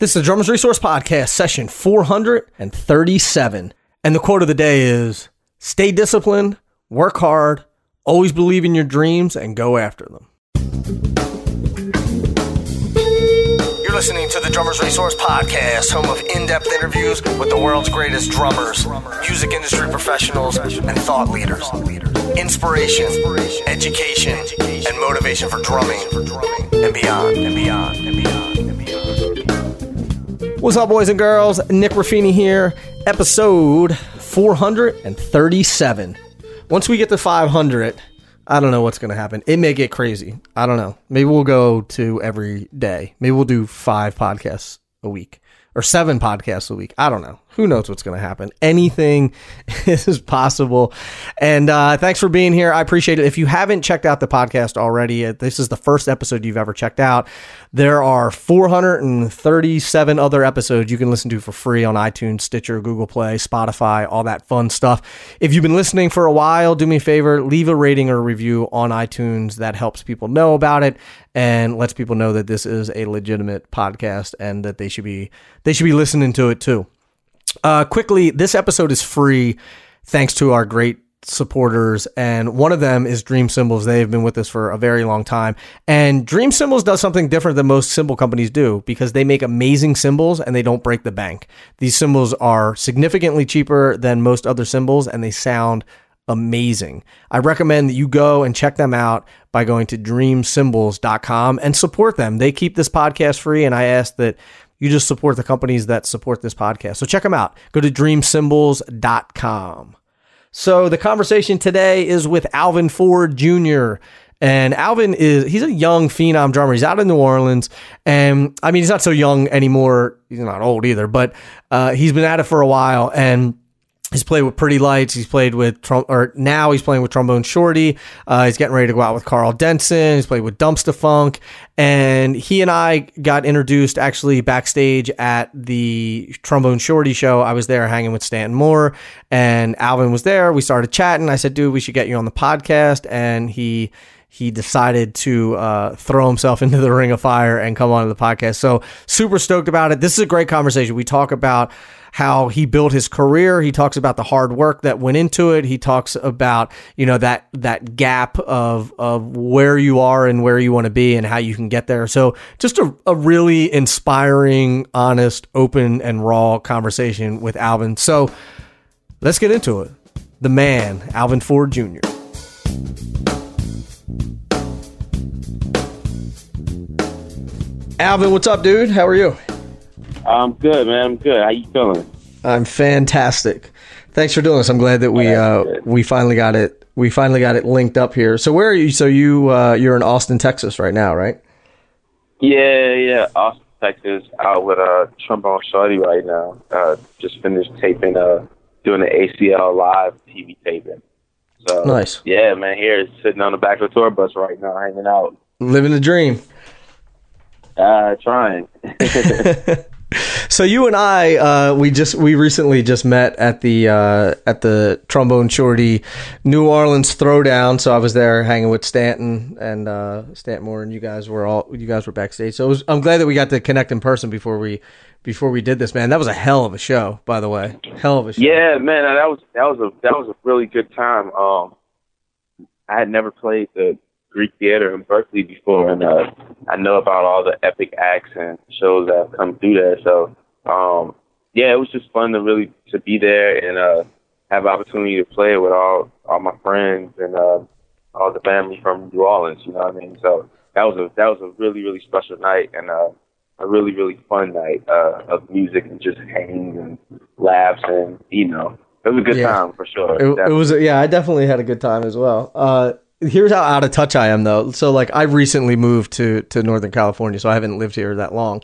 This is the Drummers Resource Podcast, session 437. And the quote of the day is Stay disciplined, work hard, always believe in your dreams, and go after them. You're listening to the Drummers Resource Podcast, home of in depth interviews with the world's greatest drummers, music industry professionals, and thought leaders. Inspiration, education, and motivation for drumming and beyond, and beyond, and beyond, and beyond. What's up, boys and girls? Nick Ruffini here, episode 437. Once we get to 500, I don't know what's going to happen. It may get crazy. I don't know. Maybe we'll go to every day. Maybe we'll do five podcasts a week or seven podcasts a week. I don't know. Who knows what's going to happen? Anything is possible. And uh, thanks for being here. I appreciate it. If you haven't checked out the podcast already, uh, this is the first episode you've ever checked out. There are 437 other episodes you can listen to for free on iTunes, Stitcher, Google Play, Spotify, all that fun stuff. If you've been listening for a while, do me a favor, leave a rating or review on iTunes. That helps people know about it and lets people know that this is a legitimate podcast and that they should be they should be listening to it too. Uh, quickly, this episode is free thanks to our great supporters and one of them is Dream Cymbals. They've been with us for a very long time. And Dream Cymbals does something different than most cymbal companies do because they make amazing cymbals and they don't break the bank. These cymbals are significantly cheaper than most other cymbals and they sound amazing. I recommend that you go and check them out by going to dreamcymbals.com and support them. They keep this podcast free and i ask that you just support the companies that support this podcast. So check them out. Go to dreamcymbals.com. So the conversation today is with Alvin Ford Jr. And Alvin is he's a young phenom drummer. He's out in New Orleans, and I mean he's not so young anymore. He's not old either, but uh, he's been at it for a while. And He's played with Pretty Lights. He's played with Trump, or now he's playing with Trombone Shorty. Uh, he's getting ready to go out with Karl Denson. He's played with Dumpstaphunk, and he and I got introduced actually backstage at the Trombone Shorty show. I was there hanging with Stanton Moore, and Alvin was there. We started chatting. I said, "Dude, we should get you on the podcast," and he he decided to uh, throw himself into the ring of fire and come on the podcast. So super stoked about it. This is a great conversation. We talk about how he built his career. He talks about the hard work that went into it. He talks about, you know, that that gap of of where you are and where you want to be and how you can get there. So just a, a really inspiring, honest, open and raw conversation with Alvin. So let's get into it. The man, Alvin Ford Jr. Alvin, what's up, dude? How are you? I'm good, man. I'm good. How you feeling? I'm fantastic. Thanks for doing this. I'm glad that we uh, we finally got it. We finally got it linked up here. So where are you? So you uh, you're in Austin, Texas, right now, right? Yeah, yeah. Austin, Texas. Out with uh, Trombone Shorty right now. Uh, just finished taping. Uh, doing the ACL live TV taping. So nice. Yeah, man. Here sitting on the back of the tour bus right now, hanging out, living the dream. Uh, trying. so you and I, uh, we just we recently just met at the uh, at the Trombone Shorty New Orleans Throwdown. So I was there hanging with Stanton and uh, Stanton Moore, and you guys were all you guys were backstage. So was, I'm glad that we got to connect in person before we before we did this. Man, that was a hell of a show, by the way. Hell of a show. Yeah, man, that was that was a that was a really good time. Um, I had never played the Greek theater in Berkeley before, and uh, I know about all the epic acts and shows that have come through there. So, um, yeah, it was just fun to really to be there and uh, have opportunity to play with all all my friends and uh, all the family from New Orleans. You know what I mean? So that was a that was a really really special night and uh, a really really fun night uh, of music and just hanging and laughs and you know it was a good yeah. time for sure. It, it was yeah, I definitely had a good time as well. Uh, here's how out of touch I am though. So like I've recently moved to to Northern California, so I haven't lived here that long.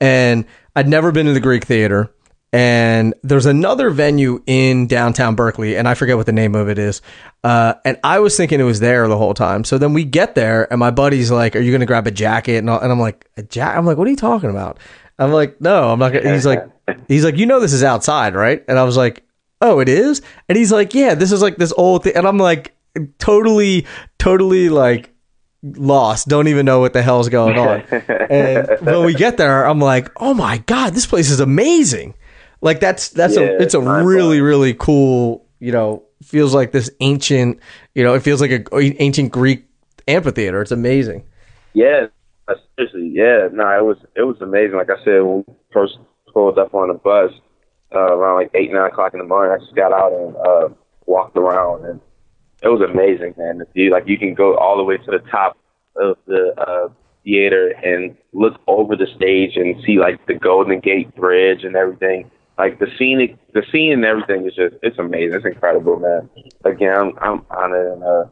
And I'd never been to the Greek Theater. And there's another venue in downtown Berkeley, and I forget what the name of it is. Uh, and I was thinking it was there the whole time. So then we get there, and my buddy's like, "Are you going to grab a jacket?" And, and I'm like, "A jacket?" I'm like, "What are you talking about?" I'm like, "No, I'm not." Gonna. He's like, "He's like, you know, this is outside, right?" And I was like, "Oh, it is." And he's like, "Yeah, this is like this old thing." And I'm like, totally, totally like lost, don't even know what the hell's going on. and when we get there, I'm like, oh my god, this place is amazing. Like that's that's Yeah, a it's a really blowing. really cool. You know, feels like this ancient. You know, it feels like a ancient Greek amphitheater. It's amazing. Yeah, seriously, yeah. No, it was it was amazing. Like I said, when we first pulled up on the bus uh, around like eight nine o'clock in the morning, I just got out and uh, walked around, and it was amazing, man. View, like you can go all the way to the top of the uh, theater and look over the stage and see like the Golden Gate Bridge and everything. Like the scenic, the scene and everything is just it's amazing. It's incredible, man. Again, I'm, I'm honored and uh,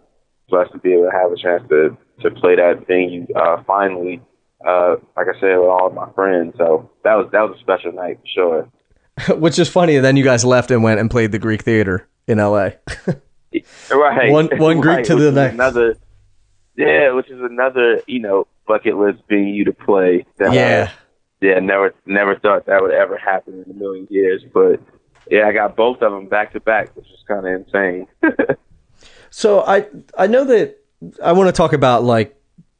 blessed to be able to have a chance to to play that venue uh, finally. Uh, like I said, with all of my friends. So that was that was a special night for sure. Which is funny. And then you guys left and went and played the Greek theater in L.A. Right. One- one Greek Right, to the next. Another. Yeah, which is another you know bucket list being you to play. That, yeah. uh, yeah. Never never thought that would ever happen in a million years, but yeah, I got both of them back to back, which is kind of insane. So I I know that I want to talk about like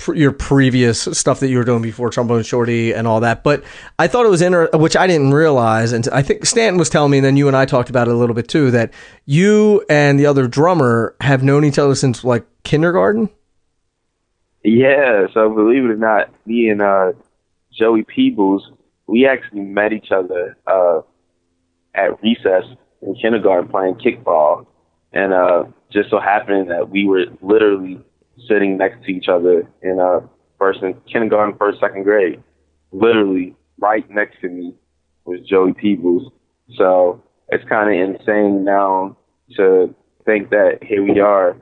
your previous stuff that you were doing before Trombone Shorty and all that, but I thought it was inter- which I didn't realize, and I think Stanton was telling me, and then you and I talked about it a little bit too, that you and the other drummer have known each other since like kindergarten. Yeah, so believe it or not, me and uh, Joey Peebles, we actually met each other uh, at recess in kindergarten playing kickball, and uh, just so happened that we were literally sitting next to each other in a first and kindergarten, first, second grade. Literally right next to me was Joey Peebles. So it's kind of insane now to think that here we are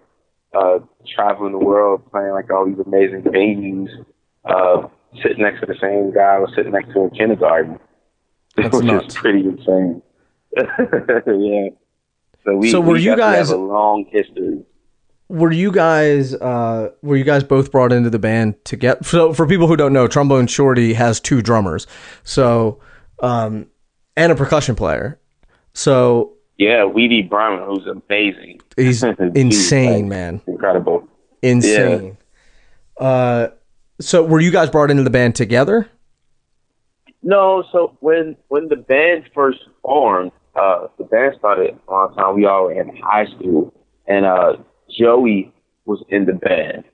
uh, traveling the world, playing like all these amazing venues, uh, sitting next to the same guy I was sitting next to in kindergarten. That's which nuts. is pretty insane. yeah. So we, So were we you guys- have a long history. Were you guys uh, were you guys both brought into the band to get so for people who don't know, Trombone Shorty has two drummers, so um, and a percussion player. So Yeah, Weedy Brown, who's amazing. he's insane, like, man. Incredible. insane. Uh, so were you guys brought into the band together? No, so when when the band first formed, uh, the band started a long time. We all were in high school, and uh, Joey was in the band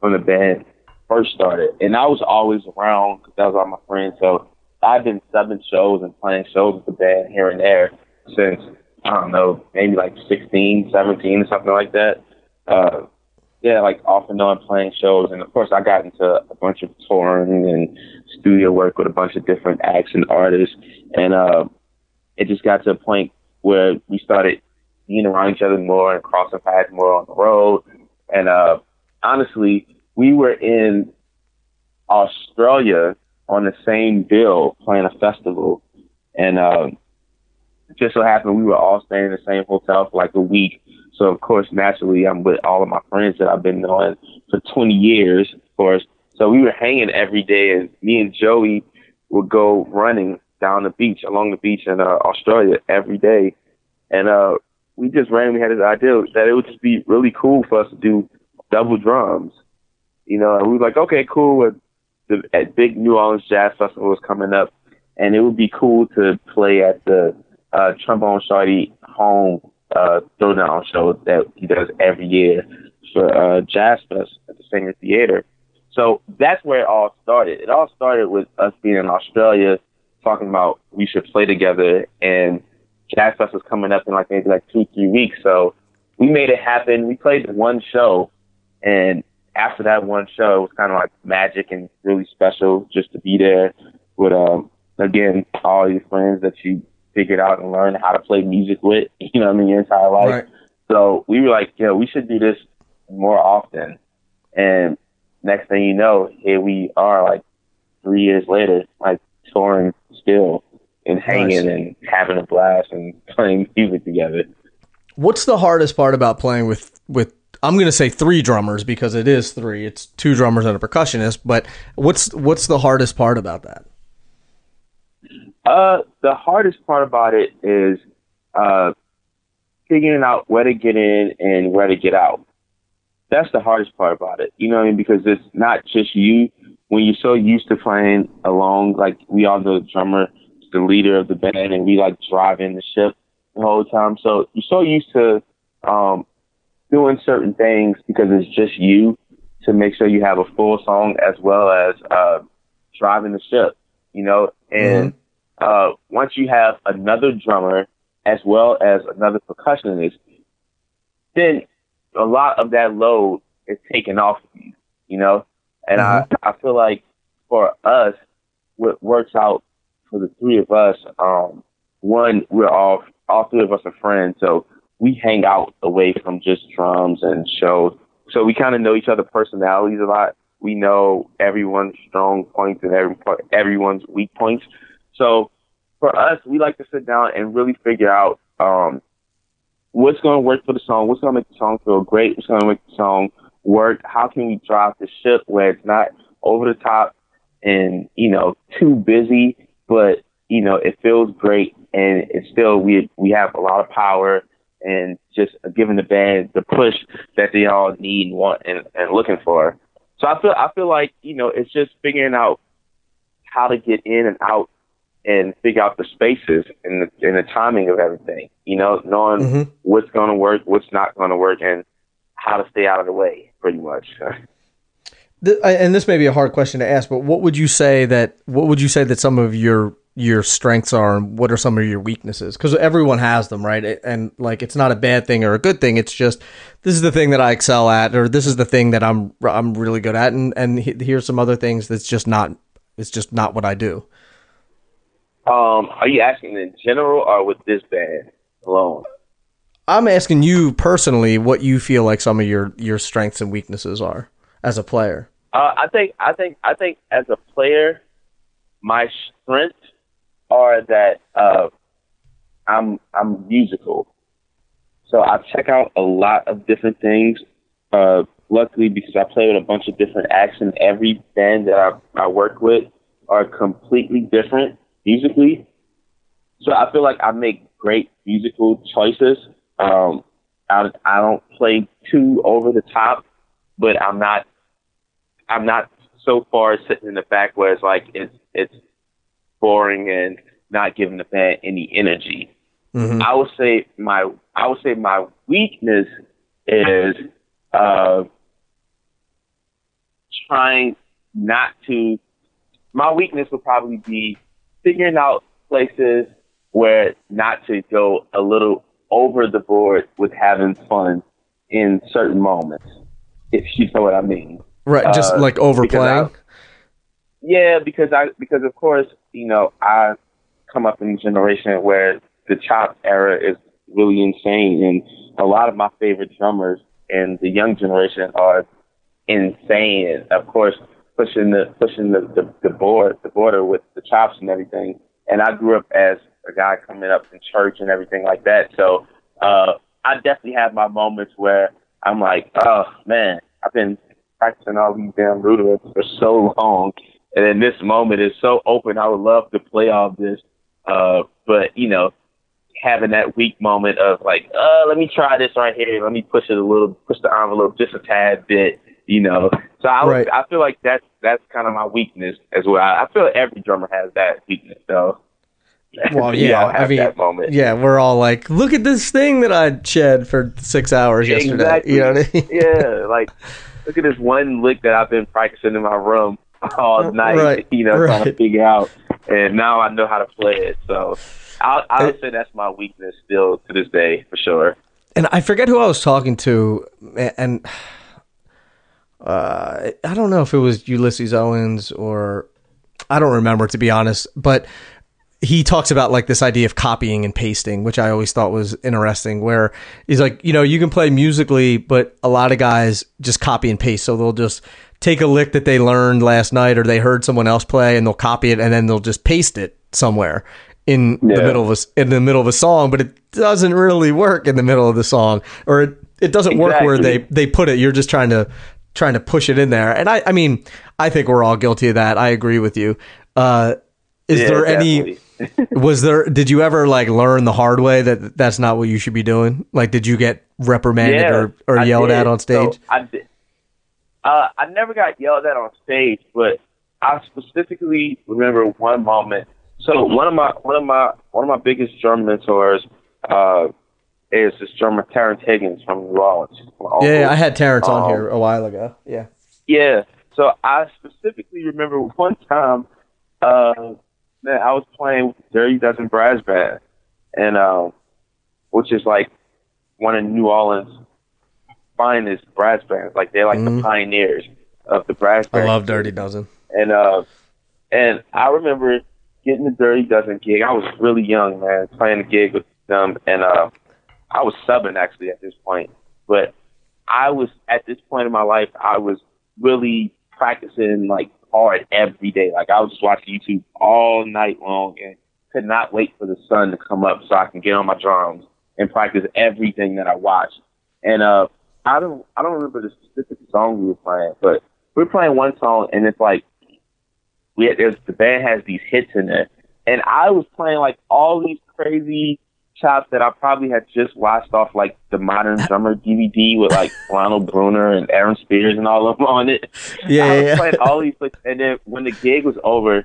when the band first started, and I was always around because that was all my friends. So I've been subbing shows and playing shows with the band here and there since I don't know, maybe like 16, 17, or something like that. Uh, yeah, like off and on playing shows, and of course I got into a bunch of touring and studio work with a bunch of different acts and artists, and uh, it just got to a point where we started being around each other more and crossing paths more on the road, and uh, honestly, we were in Australia on the same bill playing a festival, and uh, just so happened we were all staying in the same hotel for like a week. So of course, naturally, I'm with all of my friends that I've been knowing for 20 years, of course. So we were hanging every day, and me and Joey would go running down the beach, along the beach in uh, Australia every day. And uh, we just randomly had this idea that it would just be really cool for us to do double drums. You know, and we were like, okay, cool. The at big New Orleans Jazz Festival was coming up, and it would be cool to play at the uh, Trombone Shorty home uh, throwdown show that he does every year for uh, Jazz Fest at the Saenger Theater. So that's where it all started. It all started with us being in Australia, talking about we should play together, and Jazz Fest was coming up in like maybe like two, three weeks. So we made it happen. We played one show, and after that one show, it was kind of like magic and really special just to be there with, um, again, all your friends that you figured out and learned how to play music with, you know what I mean, your entire life. Right. So we were like, you know, we should do this more often. And next thing you know, here we are like three years later, like touring still and hanging Nice. and having a blast and playing music together. What's the hardest part about playing with with I'm going to say three drummers because it is three. It's two drummers and a percussionist, but what's what's the hardest part about that? Uh, the hardest part about it is uh, figuring out where to get in and where to get out. that's the hardest part about it. You know what I mean? Because it's not just you. When you're so used to playing along, like we all know the drummer the leader of the band, and we like driving the ship the whole time. So you're so used to um, doing certain things because it's just you to make sure you have a full song as well as uh, driving the ship. You know, and mm-hmm. uh, once you have another drummer as well as another percussionist, then a lot of that load is taken off of you, you know? And mm-hmm. I, I feel like for us, what works out for the three of us, um, one, we're all, all three of us are friends. So we hang out away from just drums and shows. So we kind of know each other personalities a lot. We know everyone's strong points and every, everyone's weak points. So for us, we like to sit down and really figure out, um, what's going to work for the song, what's going to make the song feel great, what's going to make the song work, how can we drive the ship where it's not over the top and, you know, too busy, but, you know, it feels great and it's still, we, we have a lot of power and just giving the band the push that they all need and want and, and looking for. So I feel, I feel like, you know, it's just figuring out how to get in and out and figure out the spaces and the, and the timing of everything. You know, knowing mm-hmm. what's going to work, what's not going to work, and how to stay out of the way, pretty much. and this may be a hard question to ask, but what would you say that what would you say that some of your your strengths are, and what are some of your weaknesses? Because everyone has them, right? And like, it's not a bad thing or a good thing. It's just this is the thing that I excel at, or this is the thing that I'm I'm really good at, and and here's some other things that's just not it's just not what I do. Um, are you asking in general or with this band alone? I'm asking you personally what you feel like some of your your strengths and weaknesses are as a player. Uh, I think I think I think as a player, my strengths are that uh, I'm I'm musical. So I check out a lot of different things. Uh, luckily, because I play with a bunch of different acts, and every band that I, I work with are completely different musically. So I feel like I make great musical choices. Um, I, I don't play too over the top, but I'm not, I'm not so far sitting in the back where it's like it's it's boring and not giving the band any energy. Mm-hmm. I would say my I would say my weakness is uh, trying not to. My weakness would probably be figuring out places where not to go a little over the board with having fun in certain moments, if you know what I mean. Right, just uh, like overplaying. yeah, because I because of course you know I come up in a generation where the chop era is really insane, and a lot of my favorite drummers and the young generation are insane. And of course, pushing the pushing the, the, the board the border with the chops and everything. And I grew up as a guy coming up in church and everything like that. So uh I definitely have my moments where I'm like, oh man, I've been practicing all these damn rudiments for so long, and then this moment is so open. I would love to play all this, uh, but you know, having that weak moment of like, uh, let me try this right here. Let me push it a little, push the envelope just a tad bit, you know. So I right. I feel like that's that's kind of my weakness as well. I feel like every drummer has that weakness though. Well, yeah, I mean, yeah, we're all like, look at this thing that I shed for six hours yesterday. Exactly. You know what I mean? yeah, like look at this one lick that I've been practicing in my room all night. Right. You know, right. trying to figure out, and now I know how to play it. So I, I would say that's my weakness still to this day for sure. And I forget who I was talking to, and uh, I don't know if it was Ulysses Owens or I don't remember to be honest, but he talks about like this idea of copying and pasting, which I always thought was interesting. Where he's like, you know, you can play musically, but a lot of guys just copy and paste. So they'll just take a lick that they learned last night or they heard someone else play, and they'll copy it, and then they'll just paste it somewhere in yeah. the middle of a, in the middle of a song. But it doesn't really work in the middle of the song, or it, it doesn't exactly. work where they they put it. You're just trying to trying to push it in there. And I, I mean, I think we're all guilty of that. I agree with you. Uh, is yeah, there definitely. any Was there? Did you ever like learn the hard way that that's not what you should be doing? Like, did you get reprimanded Yeah, or, or I yelled did. at on stage? So I did. Uh, I never got yelled at on stage, but I specifically remember one moment. So one of my one of my one of my biggest drum mentors uh, is this drummer Terrence Higgins from New Orleans. yeah, yeah, I had Terrence on Um, here a while ago. Yeah. Yeah. So I specifically remember one time, uh, man, I was playing with Dirty Dozen Brass Band, and um, which is like one of New Orleans' finest brass bands. Like they're like Mhm. the pioneers of the brass band. I love Dirty Dozen. And uh, and I remember getting the Dirty Dozen gig. I was really young, man, playing the gig with them, and uh, I was subbing actually at this point. But I was at this point in my life, I was really practicing like hard every day. Like I was just watching YouTube all night long and could not wait for the sun to come up so I can get on my drums and practice everything that I watched. And uh, I don't I don't remember the specific song we were playing, but we were playing one song and it's like we had, there's the band has these hits in there, and I was playing like all these crazy chops that I probably had just watched off like the Modern Drummer DVD with like Ronald Bruner and Aaron Spears and all of them on it. Yeah, I was yeah, playing all these, like, and then when the gig was over,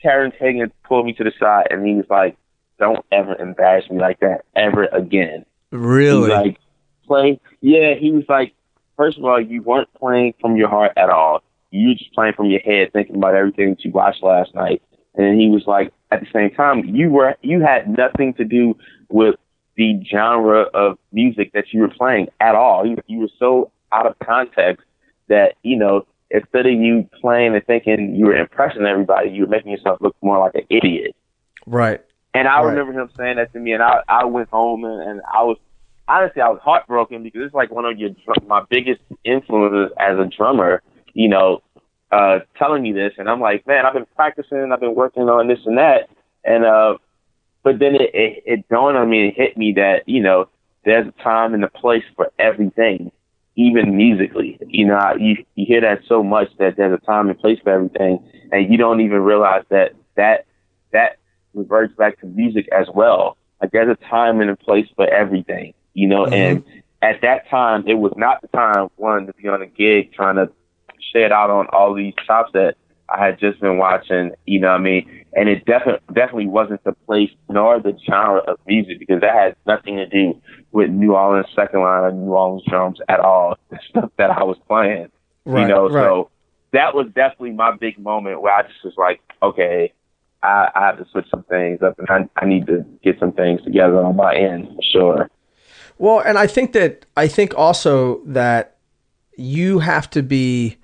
Terrence Higgins pulled me to the side and he was like, "Don't ever embarrass me like that ever again." Really? like, play. Yeah, he was like, first of all, you weren't playing from your heart at all. You were just playing from your head, thinking about everything that you watched last night. And then he was like, at the same time, you were you had nothing to do with the genre of music that you were playing at all. You, you were so out of context that you know instead of you playing and thinking you were impressing everybody, you were making yourself look more like an idiot. right. And I Right. remember him saying that to me, and I I went home and, and I was honestly I was heartbroken because it's like one of your my biggest influences as a drummer, you know, uh, telling me this, and I'm like, man, I've been practicing, I've been working on this and that, and uh, but then it it, it dawned on me, it hit me that you know there's a time and a place for everything, even musically. You know, I- you you hear that so much that there's a time and place for everything, and you don't even realize that that that reverts back to music as well. Like there's a time and a place for everything, you know, and at that time it was not the time one to be on a gig trying to shed out on all these chops that I had just been watching, you know what I mean? And it definitely definitely wasn't the place nor the genre of music because that had nothing to do with New Orleans second line or New Orleans drums at all. The stuff that I was playing. Right. you know, right. so that was definitely my big moment where I just was like, okay, I, I have to switch some things up, and I, I need to get some things together on my end for sure. Well, and I think that I think also that you have to be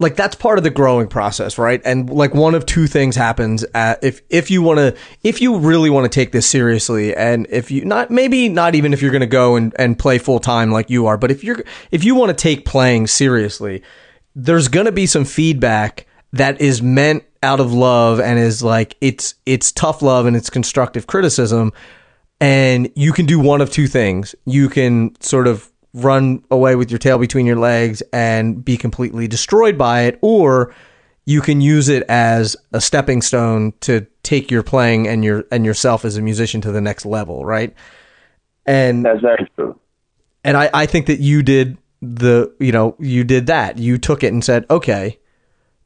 like that's part of the growing process, right? And like one of two things happens at, if if you want to if you really want to take this seriously and if you not maybe not even if you're going to go and and play full time like you are, but if you're if you want to take playing seriously, there's going to be some feedback that is meant out of love and is like it's it's tough love and it's constructive criticism and you can do one of two things. You can sort of run away with your tail between your legs and be completely destroyed by it, or you can use it as a stepping stone to take your playing and your and yourself as a musician to the next level, right? And That's very true. and I, I think that you did the you know you did that you took it and said okay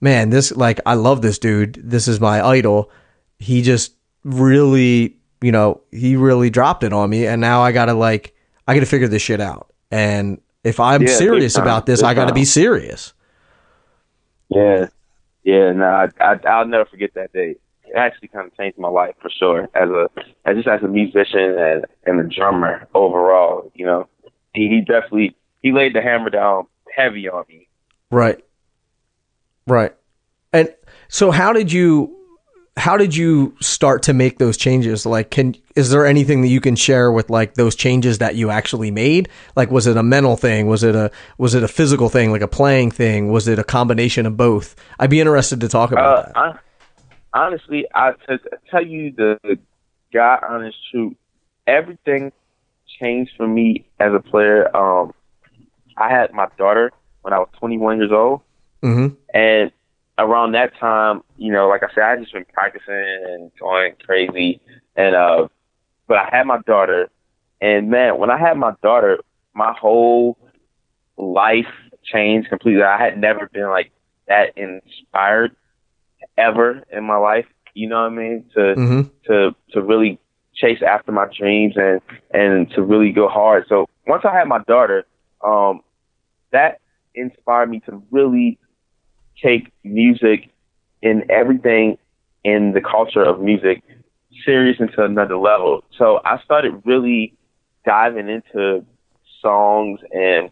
man this like i love this dude this is my idol he just really you know he really dropped it on me and now i gotta like i gotta figure this shit out and if i'm Yeah, serious about this i gotta be serious Yeah, yeah. No, I, I I'll never forget that day. It actually kind of changed my life for sure. As a as just as a musician and and a drummer overall, you know, he, he definitely he laid the hammer down heavy on me. Right. Right. And so how did you how did you start to make those changes? Like can is there anything that you can share with like those changes that you actually made? Like was it a mental thing? Was it a was it a physical thing, like a playing thing? Was it a combination of both? I'd be interested to talk about Uh, that. I, honestly, I t- tell you the, God honest truth. Everything changed for me as a player. Um, I had my daughter when I was 21 years old, Mhm. and around that time, you know, like I said, I just been practicing and going crazy, and uh, but I had my daughter, and man, when I had my daughter, my whole life changed completely. I had never been like that inspired ever in my life. You know what I mean? To Mm-hmm. to to really chase after my dreams and and to really go hard. So once I had my daughter, um, that inspired me to really take music and everything in the culture of music serious into another level. So I started really diving into songs and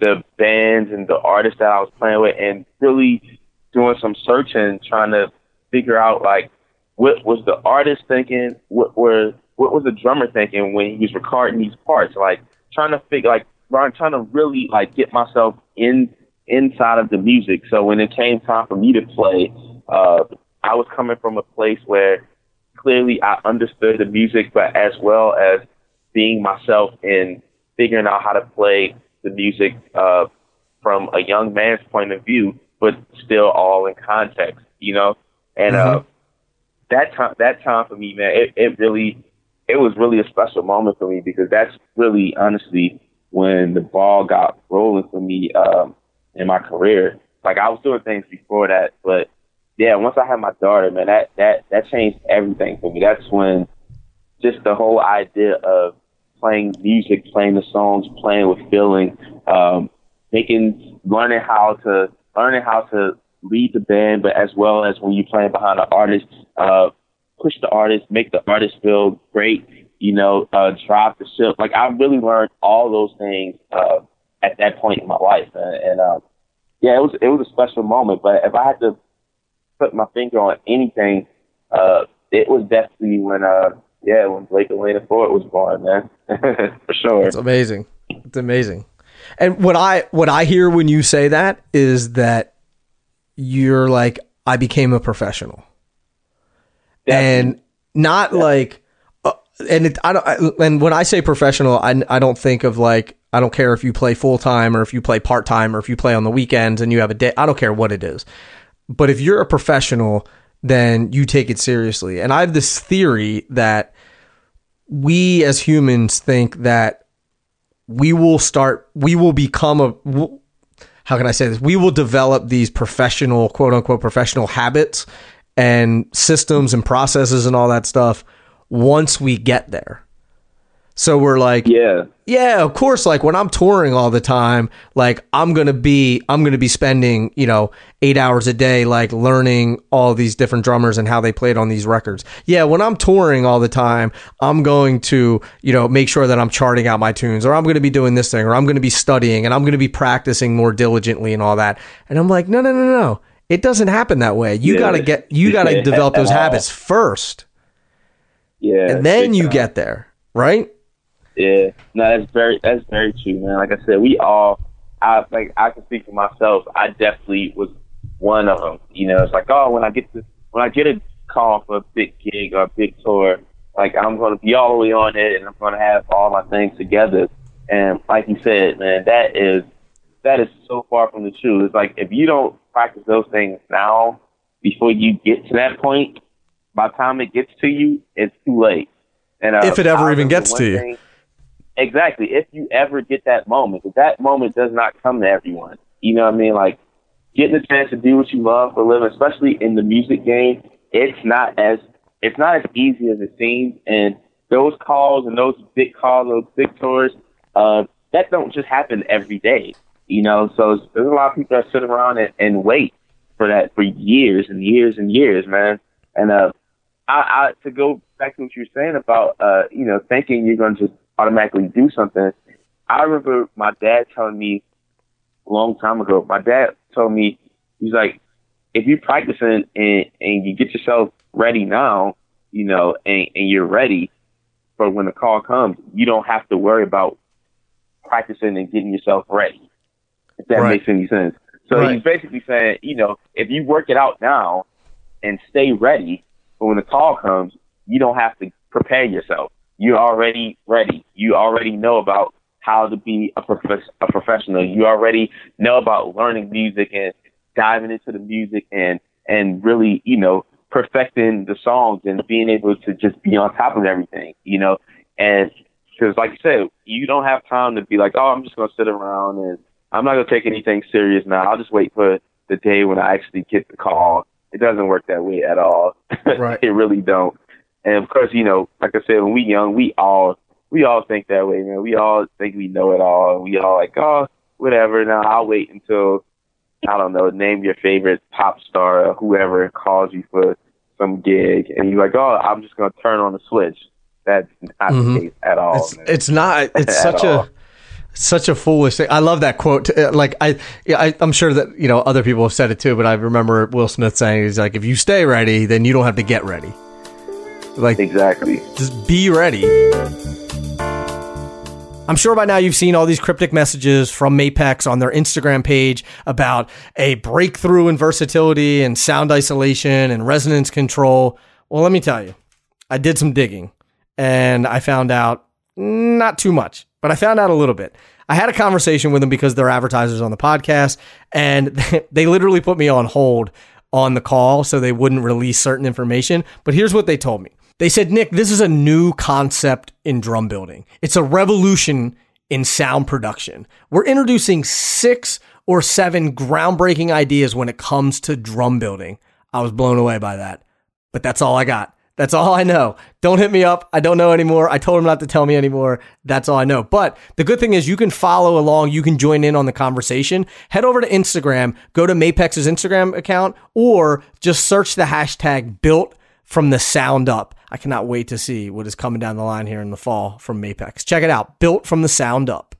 the bands and the artists that I was playing with and really doing some searching trying to figure out like what was the artist thinking, what were what was the drummer thinking when he was recording these parts, like trying to figure like trying to really like get myself in inside of the music. So when it came time for me to play, uh I was coming from a place where clearly I understood the music but as well as being myself and figuring out how to play the music uh from a young man's point of view, but still all in context, you know? And uh that time that time for me, man, it, it really it was really a special moment for me because that's really honestly when the ball got rolling for me um in my career. Like I was doing things before that, but yeah, once I had my daughter, man, that that that changed everything for me. That's when just the whole idea of playing music, playing the songs, playing with feeling, um, making, learning how to, learning how to lead the band, but as well as when you're playing behind the artist, uh, push the artist, make the artist feel great, you know, uh, drive the ship. Like I really learned all those things, uh, at that point in my life. And, and, um, yeah, it was, it was a special moment, but if I had to put my finger on anything, uh, it was definitely when, uh, yeah, when Blake Elena Ford was born, man, for sure. It's amazing. It's amazing. And what I what I hear when you say that is that you're like I became a professional. And not like uh, and it, I don't I, and when I say professional I I don't think of like I don't care if you play full time or if you play part time or if you play on the weekends and you have a day I don't care what it is. But if you're a professional then you take it seriously. And I have this theory that we as humans think that we will start we will become a, how can i say this we will develop these professional quote unquote professional habits and systems and processes and all that stuff once we get there so we're like Yeah, yeah, of course. Like when I'm touring all the time, like I'm gonna be, I'm gonna be spending, you know, eight hours a day, like learning all these different drummers and how they played on these records. Yeah, when I'm touring all the time, I'm going to, you know, make sure that I'm charting out my tunes, or I'm gonna be doing this thing, or I'm gonna be studying, and I'm gonna be practicing more diligently and all that. And I'm like, no, no, no, no. It doesn't happen that way. You Yeah. gotta get, you gotta develop those habits first, yeah. and then you time. get there, right? Yeah, no, that's very that's very true, man. Like I said, we all, I like I can speak for myself. I definitely was one of them. You know, it's like oh, when I get to when I get a call for a big gig or a big tour, like I'm gonna be all the way on it, and I'm gonna have all my things together. And like you said, man, that is that is so far from the truth. It's like if you don't practice those things now, before you get to that point, by the time it gets to you, it's too late. And uh, If it ever even gets to you. thing- Exactly. If you ever get that moment, 'cause that moment does not come to everyone. You know what I mean? Like getting the chance to do what you love for a living, especially in the music game, it's not as it's not as easy as it seems. And those calls and those big calls, those big tours, uh, that don't just happen every day. You know, so there's a lot of people that sit around and, and wait for that for years and years and years, man. And uh, I, I to go back to what you were saying about uh, you know, thinking you're gonna just automatically do something. I remember my dad telling me a long time ago. My dad told me he's like, if you're practicing and and you get yourself ready now, you know, and and you're ready for when the call comes, you don't have to worry about practicing and getting yourself ready. If that Right. makes any sense. So Right. he's basically saying, you know, if you work it out now and stay ready for when the call comes, you don't have to prepare yourself. You're already ready. You already know about how to be a, prof- a professional. You already know about learning music and diving into the music and and really, you know, perfecting the songs and being able to just be on top of everything, you know. And because, like I said, you don't have time to be like, oh, I'm just gonna sit around and I'm not gonna take anything serious now. I'll just wait for the day when I actually get the call. It doesn't work that way at all. Right. it really don't. And of course, you know, like I said, when we young, we all we all think that way, man. We all think we know it all. We all like, oh, whatever. Now I'll wait until I don't know, name your favorite pop star or whoever calls you for some gig, and you're like, oh, I'm just gonna turn on the switch. That's not Mhm. the case at all. It's it's not. It's such all. a such a foolish thing. I love that quote. Uh, Like I, yeah, I, I'm sure that you know other people have said it too. But I remember Will Smith saying, "He's like, if you stay ready, then you don't have to get ready. Like exactly. just be ready." I'm sure by now you've seen all these cryptic messages from Mapex on their Instagram page about a breakthrough in versatility and sound isolation and resonance control. Well, let me tell you, I did some digging and I found out not too much, but I found out a little bit. I had a conversation with them because they're advertisers on the podcast and they literally put me on hold on the call so they wouldn't release certain information. But here's what they told me. They said, Nick, this is a new concept in drum building. It's a revolution in sound production. We're introducing six or seven groundbreaking ideas when it comes to drum building. I was blown away by that, but that's all I got. That's all I know. Don't hit me up. I don't know anymore. I told him not to tell me anymore. That's all I know. But the good thing is you can follow along. You can join in on the conversation. Head over to Instagram, go to Mapex's Instagram account, or just search the hashtag built from the sound up. I cannot wait to see what is coming down the line here in the fall from Mapex. Check it out. Built from the sound up.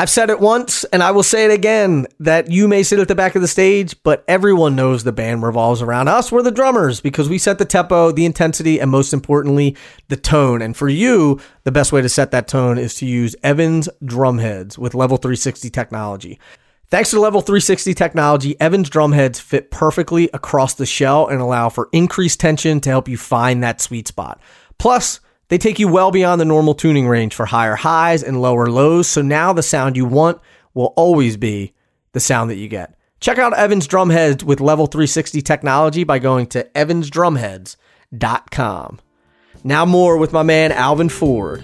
I've said it once and I will say it again that you may sit at the back of the stage, but everyone knows the band revolves around us. We're the drummers because we set the tempo, the intensity, and most importantly, the tone. And for you, the best way to set that tone is to use Evans drumheads with level 360 technology. Thanks to level 360 technology, Evans drumheads fit perfectly across the shell and allow for increased tension to help you find that sweet spot. Plus, they take you well beyond the normal tuning range for higher highs and lower lows, so now the sound you want will always be the sound that you get. Check out Evans Drumheads with level 360 technology by going to evansdrumheads.com. Now more with my man Alvin Ford.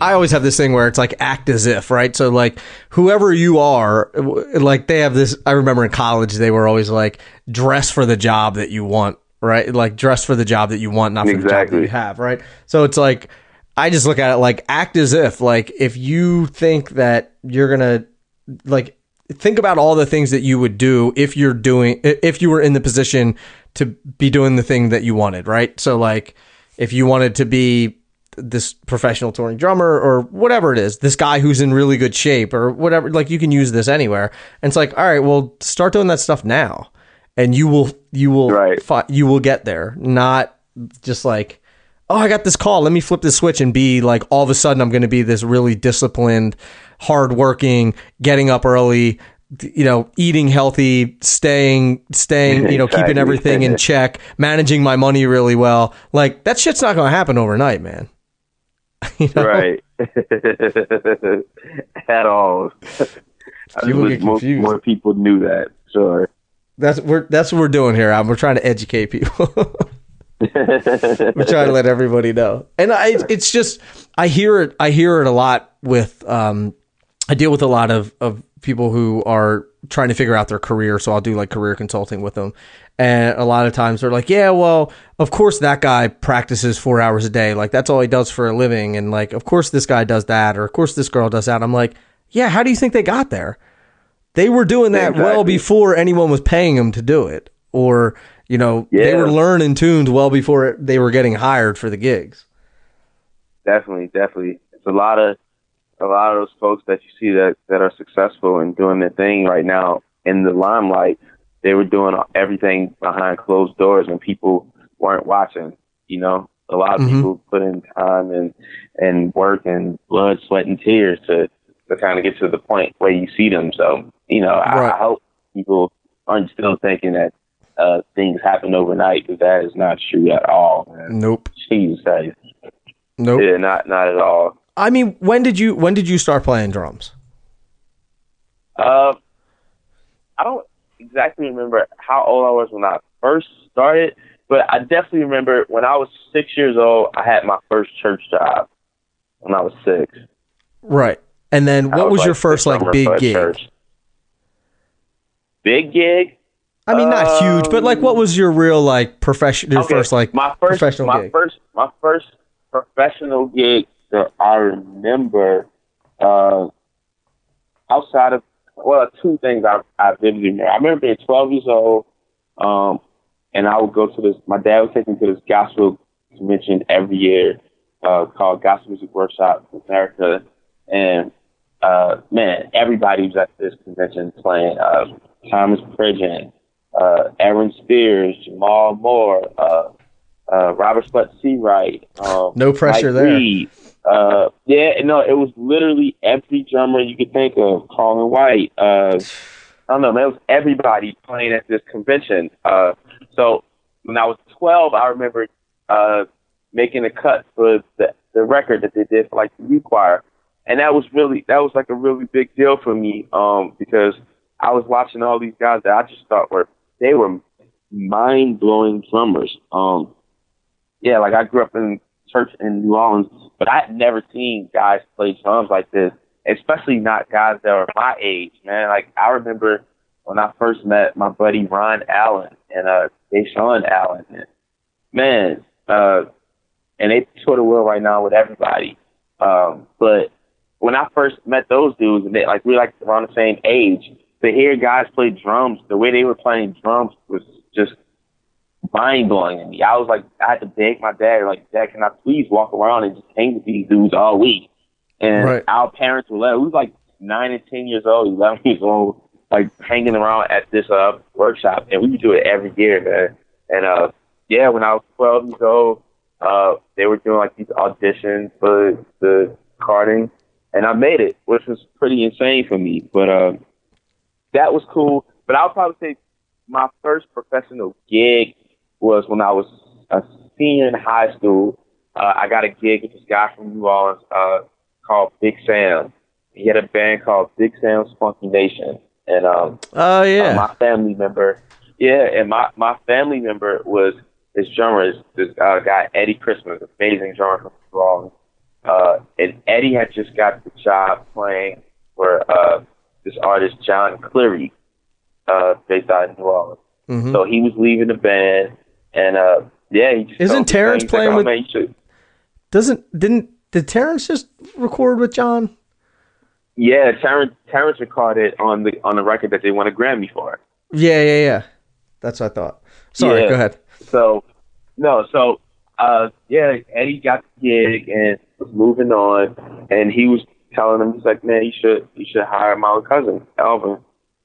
I always have this thing where it's like act as if, right? So like whoever you are, like they have this. I remember in college they were always like dress for the job that you want, right? Like dress for the job that you want, not for the job that Exactly. you have, right? So it's like I just look at it like act as if, like if you think that you're gonna like think about all the things that you would do if you're doing if you were in the position to be doing the thing that you wanted, right? So like if you wanted to be this professional touring drummer or whatever it is, this guy who's in really good shape or whatever, like you can use this anywhere. And it's like, all right, well, start doing that stuff now, and you will you will Right. fi- you will get there. Not just like, oh, I got this call, let me flip this switch and be like, all of a sudden, I'm going to be this really disciplined, hardworking, getting up early. You know, eating healthy, staying, staying, you know, keeping everything in check, managing my money really well. Like that shit's not going to happen overnight, man. You know? Right. At all. I wish more, more people knew that. Sure. That's we're that's what we're doing here. Al. We're trying to educate people. we're trying to let everybody know. And I, it's just I hear it. I hear it a lot with. Um, I deal with a lot of of people who are trying to figure out their career. So I'll do like career consulting with them. And a lot of times they're like, yeah, well, of course that guy practices four hours a day. Like that's all he does for a living. And like, of course this guy does that. Or of course this girl does that. I'm like, yeah, how do you think they got there? They were doing that well before anyone was paying them to do it. Or, you know, they were learning tunes well before it, they were getting hired for the gigs. definitely, definitely. It's a lot of a lot of those folks that you see that that are successful and doing their thing right now in the limelight. They were doing everything behind closed doors when people weren't watching. You know, a lot of Mhm. people put in time and and work and blood, sweat, and tears to to kind of get to the point where you see them. So you know, I, Right. I hope people aren't still thinking that uh, things happen overnight because that is not true at all. Man. Nope. Jesus Christ. Nope. Yeah, not not at all. I mean, when did you when did you start playing drums? Uh, I don't exactly remember how old I was when I first started, but I definitely remember when I was six years old, I had my first church job when I was six. Right. And then I what was, like your first like big gig? church. Big gig? I mean, not huge, but like, what Um, was your real like profession? Your Okay, first like my first professional my gig? first my first professional gig that I remember uh, outside of well two things I I vividly remember. I remember being twelve years old, um, and I would go to this. My dad would take me to this gospel convention every year uh, called Gospel Music Workshop America, and uh, man, everybody was at this convention playing. Uh, Thomas Pridgen, uh, Aaron Spears, Jamal Moore, uh, uh, Robert Sput Seawright. Um, No pressure Mike there. Reed. Uh, yeah, no, it was literally every drummer you could think of. Colin White. Uh, I don't know, man. It was everybody playing at this convention. Uh, so when I was 12, I remember uh, making a cut for the the record that they did for like the youth choir, and that was really that was like a really big deal for me um, because I was watching all these guys that I just thought were they were mind blowing drummers. Um, yeah, like I grew up in church in New Orleans, but I had never seen guys play drums like this, especially not guys that were my age, man. Like I remember when I first met my buddy Ron Allen and uh Deshaun Allen. And, man, uh and they tour the world right now with everybody. Um, but when I first met those dudes and they like we were like around the same age, to hear guys play drums, the way they were playing drums was just mind blowing to me. I was like, I had to beg my dad, like, Dad, can I please walk around and just hang with these dudes all week? And Right. our parents were let. We was like nine and ten years old, eleven years old, like hanging around at this uh workshop, and we would do it every year, man. And uh, yeah, when I was twelve years old, uh, they were doing like these auditions for the carding, and I made it, which was pretty insane for me. But um, that was cool. But I'll probably say my first professional gig was when I was a senior in high school. Uh, I got a gig with this guy from New Orleans uh, called Big Sam. He had a band called Big Sam's Funky Nation, and um, Oh uh, yeah. my family member, yeah, and my my family member was this drummer, this, this uh, guy Eddie Christmas, amazing drummer from New Orleans. Uh, and Eddie had just got the job playing for uh, this artist Jon Cleary, uh, based out of New Orleans. Mhm. So he was leaving the band, and uh, yeah, he just Isn't me, Terrence he's like, playing oh, with- Man, Doesn't didn't did Terrence just record with Jon? yeah, Terrence Terrence recorded on the on the record that they won a Grammy for. Yeah, yeah, yeah. That's what I thought. Sorry, Yeah. go ahead. So no, so uh yeah, Eddie got the gig and was moving on and he was telling him he's like, Man, you should you should hire my cousin, Alvin.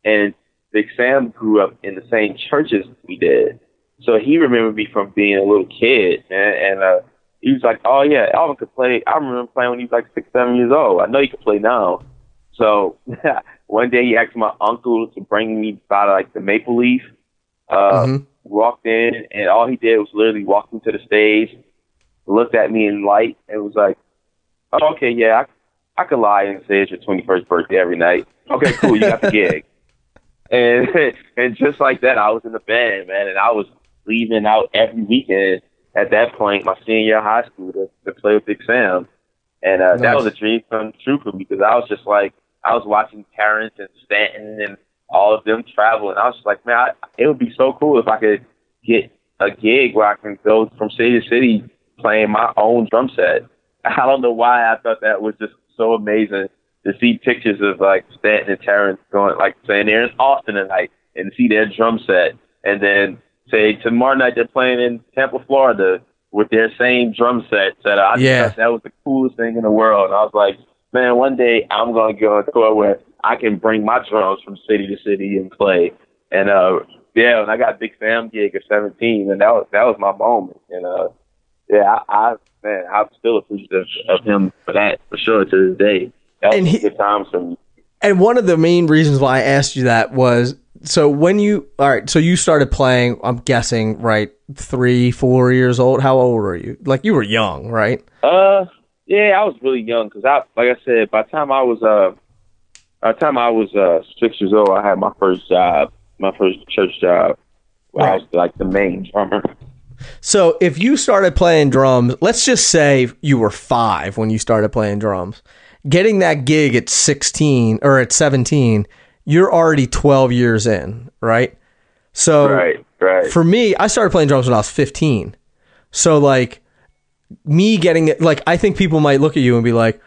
And Big Sam grew up in the same churches we did. So he remembered me from being a little kid, man, and uh he was like, Oh yeah, Alvin could play I remember playing when he was like six, seven years old. I know he could play now. So one day he asked my uncle to bring me by like the Maple Leaf. Uh Mhm. walked in and all he did was literally walk me to the stage, looked at me in light and was like, oh, okay, yeah, I, I could lie and say it's your 21st birthday every night. Okay, cool, you got the gig. And and just like that, I was in the band, man, and I was leaving out every weekend at that point, my senior year of high school, to, to play with Big Sam. And uh, that was a dream come true for me because I was just like, I was watching Terrence and Stanton and all of them travel, and I was just like, man, I, it would be so cool if I could get a gig where I can go from city to city playing my own drum set. I don't know why I thought that was just so amazing to see pictures of like Stanton and Terrence going like saying they're in Austin tonight and see their drum set, and then say tomorrow night they're playing in Tampa, Florida with their same drum set. That I Yeah. thought that was the coolest thing in the world. And I was like, man, one day I'm gonna go on a tour where I can bring my drums from city to city and play. And uh, yeah, and I got a Big Sam gig at 17, and that was that was my moment. And uh, yeah, I, I man, I'm still appreciative of him for that for sure to this day. That was And he- good times for me. And one of the main reasons why I asked you that was so when you all right, so you started playing, I'm guessing, right, three, four years old. How old were you? Like you were young, right? Uh, yeah, I was really young because I, like I said, by the time I was uh By the time I was uh, six years old, I had my first job, my first church job. Where I was like the main drummer. So if you started playing drums, let's just say you were five when you started playing drums, getting that gig at 16 or at 17, you're already 12 years in, right? So Right, right. for me, I started playing drums when I was 15. So like me getting it, like I think people might look at you and be like,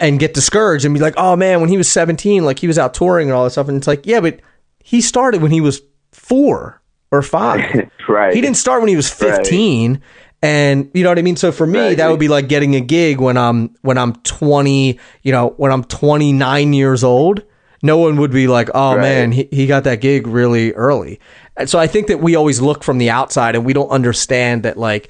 and get discouraged and be like, oh man, when he was 17, like he was out touring and all that stuff. And it's like, yeah, but he started when he was four or five. right. He didn't start when he was 15. And you know what I mean? So for me, Right. that would be like getting a gig when I'm when I'm 20, you know, when I'm 29 years old. No one would be like, "Oh Right. man, he, he got that gig really early." And so I think that we always look from the outside and we don't understand that like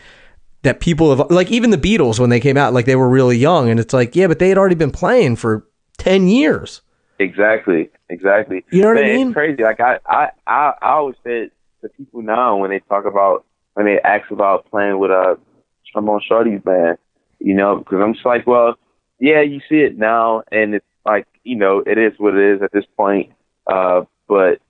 that people have like even the Beatles when they came out like they were really young and it's like, yeah, but they had already been playing for 10 years. Exactly, exactly. You know what I mean? It's crazy. Like I, I, I, I always said to people now when they talk about when they ask about playing with a Trombone Shorty's band, you know, because I'm just like, well, yeah, you see it now, and it's like, you know, it is what it is at this point. Uh, but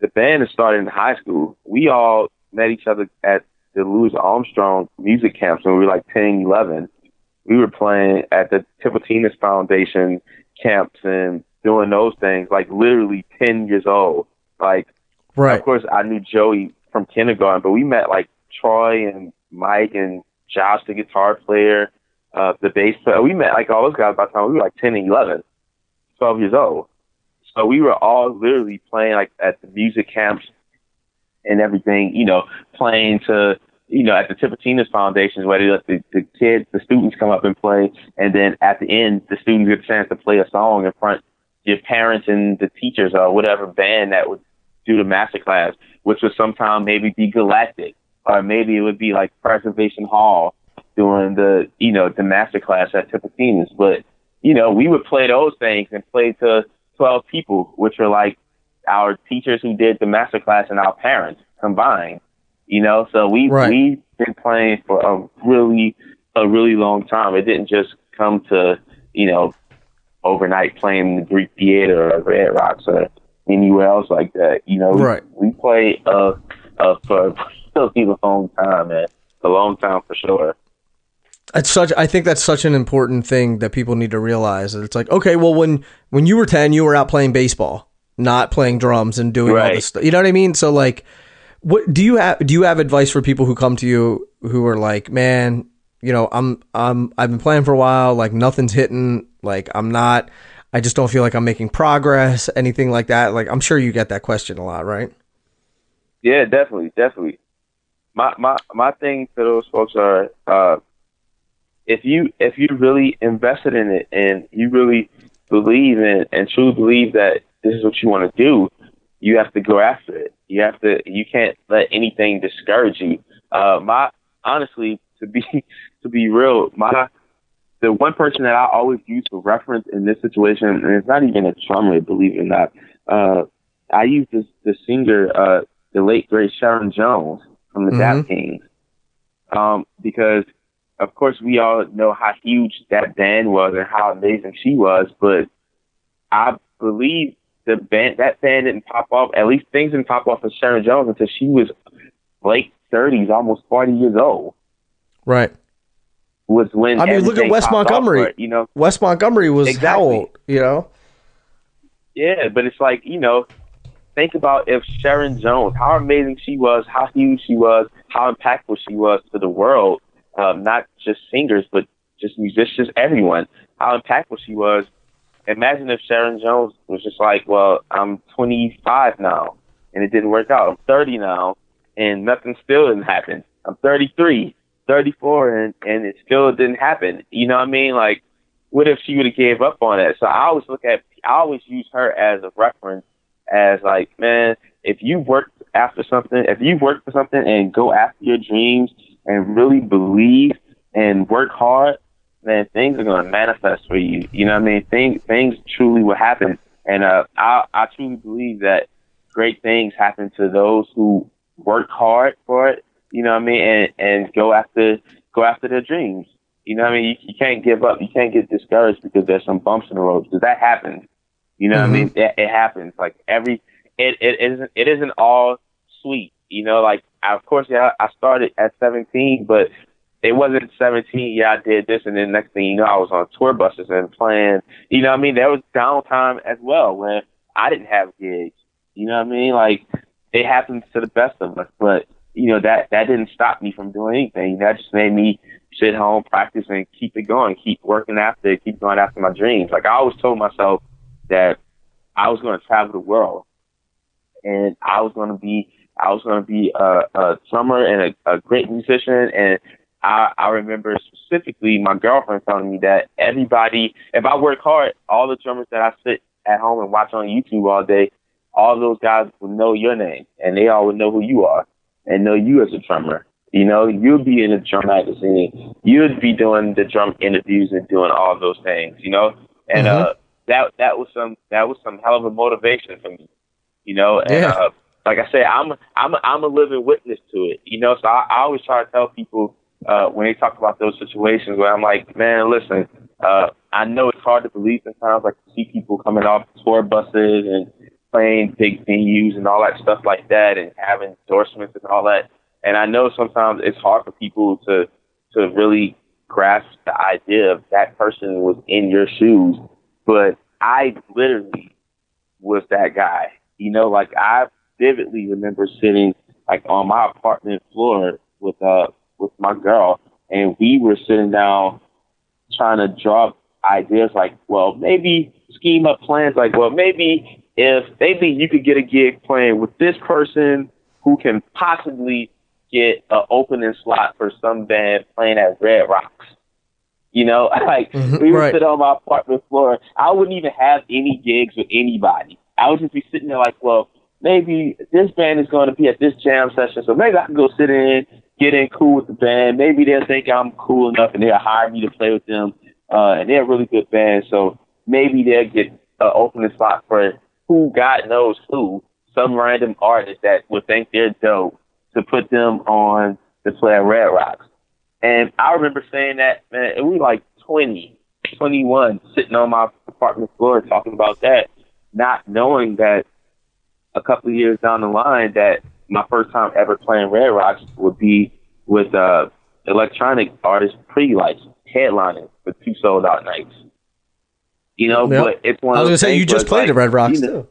the band started in high school. We all met each other at the Louis Armstrong music camps when we were like 10, 11. We were playing at the Tipitina's Foundation camps and doing those things, like literally 10 years old. Like, Right. of course, I knew Joey from kindergarten, but we met like Troy and Mike and Josh, the guitar player, uh, the bass player. We met like all those guys by the time we were like 10 and 11, 12 years old. So we were all literally playing like at the music camps and everything, you know, playing to, you know, at the Tipitina's Foundations where they let the, the kids, the students come up and play. And then at the end, the students get a chance to play a song in front your parents and the teachers or whatever band that would do the master class, which would sometime maybe be Galactic or maybe it would be like Preservation Hall doing the, you know, the master class at Tipitina's. But, you know, we would play those things and play to 12 people, which were like our teachers who did the master class and our parents combined. You know, so we Right. we've been playing for a really a really long time. It didn't just come to you know overnight playing the Greek Theater or Red Rocks or anywhere else like that. You know, we, Right. we play uh, uh for a really long time, man. A long time for sure. It's such. I think that's such an important thing that people need to realize. That it's like, okay, well, when when you were ten, you were out playing baseball, not playing drums and doing all this stuff. You know what I mean? So, like, what do you have? Do you have advice for people who come to you who are like, man, you know, I'm I'm I've been playing for a while, like nothing's hitting, like I'm not. I just don't feel like I'm making progress, anything like that. Like, I'm sure you get that question a lot, right? Yeah, definitely, definitely. My my my thing for those folks are uh if you if you really invested in it and you really believe in and truly believe that this is what you want to do, you have to go after it. You have to you can't let anything discourage you. Uh my honestly to be to be real, my the one person that I always use for reference in this situation, and it's not even a drummer, believe it or not. Uh, I use this the singer, uh, the late great Sharon Jones from the Mhm. Dap Kings, um, because of course we all know how huge that band was and how amazing she was, but I believe the band that band didn't pop off. At least things didn't pop off for Sharon Jones until she was late thirties, almost forty years old. Right. Was when I mean, look at West Wes off for Montgomery. her, you know. Wes Montgomery was how old? You know. Yeah, but it's like, you know, think about if Sharon Jones, how amazing she was, how huge she was, how impactful she was to the world, um, not just singers, but just musicians, everyone, how impactful she was. Imagine if Sharon Jones was just like, well, I'm 25 now, and it didn't work out. I'm 30 now, and nothing still didn't happen. I'm 33, 34, and, and it still didn't happen. You know what I mean? Like, what if she would have gave up on it? So I always look at, I always use her as a reference, as like, man, if you work after something, if you work for something and go after your dreams and really believe and work hard, then things are going to manifest for you. You know what I mean? Things, things truly will happen. And, uh, I, I truly believe that great things happen to those who work hard for it. You know what I mean? And, and go after, go after their dreams. You know what I mean? You, you can't give up. You can't get discouraged because there's some bumps in the road because that happens. You know Mm-hmm. what I mean? It, it happens. Like every it it isn't it isn't all sweet. You know, like Of course, yeah, I started at 17, but it wasn't 17. Yeah, I did this, and then next thing you know, I was on tour buses and playing. You know what I mean? There was downtime as well when I didn't have gigs. You know what I mean? Like it happens to the best of us, but you know that that didn't stop me from doing anything. That just made me sit home, practice, and keep it going, keep working after it, keep going after my dreams. Like I always told myself that I was going to travel the world, and I was going to be I was going to be a, a drummer and a, a great musician. And I, I remember specifically my girlfriend telling me that everybody, if I work hard, all the drummers that I sit at home and watch on YouTube all day, all those guys would know your name, and they all would know who you are and know you as a drummer. You know, you'd be in a drum magazine. You'd be doing the drum interviews and doing all those things. You know, and Mhm. uh, that that was some that was some hell of a motivation for me. You know, and Yeah. uh, like I said, I'm I'm I'm a living witness to it. You know, so I, I always try to tell people uh, when they talk about those situations where I'm like, man, listen, uh, I know it's hard to believe sometimes. Like to see people coming off tour buses and playing big venues and all that stuff like that, and having endorsements and all that. And I know sometimes it's hard for people to to really grasp the idea of that person was in your shoes, but I literally was that guy. You know, like I vividly remember sitting like on my apartment floor with uh with my girl and we were sitting down trying to draw ideas like, well, maybe scheme up plans like, well, maybe if maybe you could get a gig playing with this person who can possibly get an opening slot for some band playing at Red Rocks. You know, like Mhm, we would right. sit on my apartment floor. I wouldn't even have any gigs with anybody. I would just be sitting there like, well, maybe this band is going to be at this jam session, so maybe I can go sit in, get in cool with the band. Maybe they'll think I'm cool enough and they'll hire me to play with them. Uh, and they're a really good band, so maybe they'll get an opening spot for who God knows who, some random artist that would think they're dope to put them on to play at Red Rocks. And I remember saying that, man, and we were like 20, 21, sitting on my apartment floor talking about that, not knowing that a couple of years down the line that my first time ever playing Red Rocks would be with uh electronic artist Pretty Lights headlining for two sold out nights. You know, Yep. but it's one I was gonna say you just played it's at Red Rocks you know, too.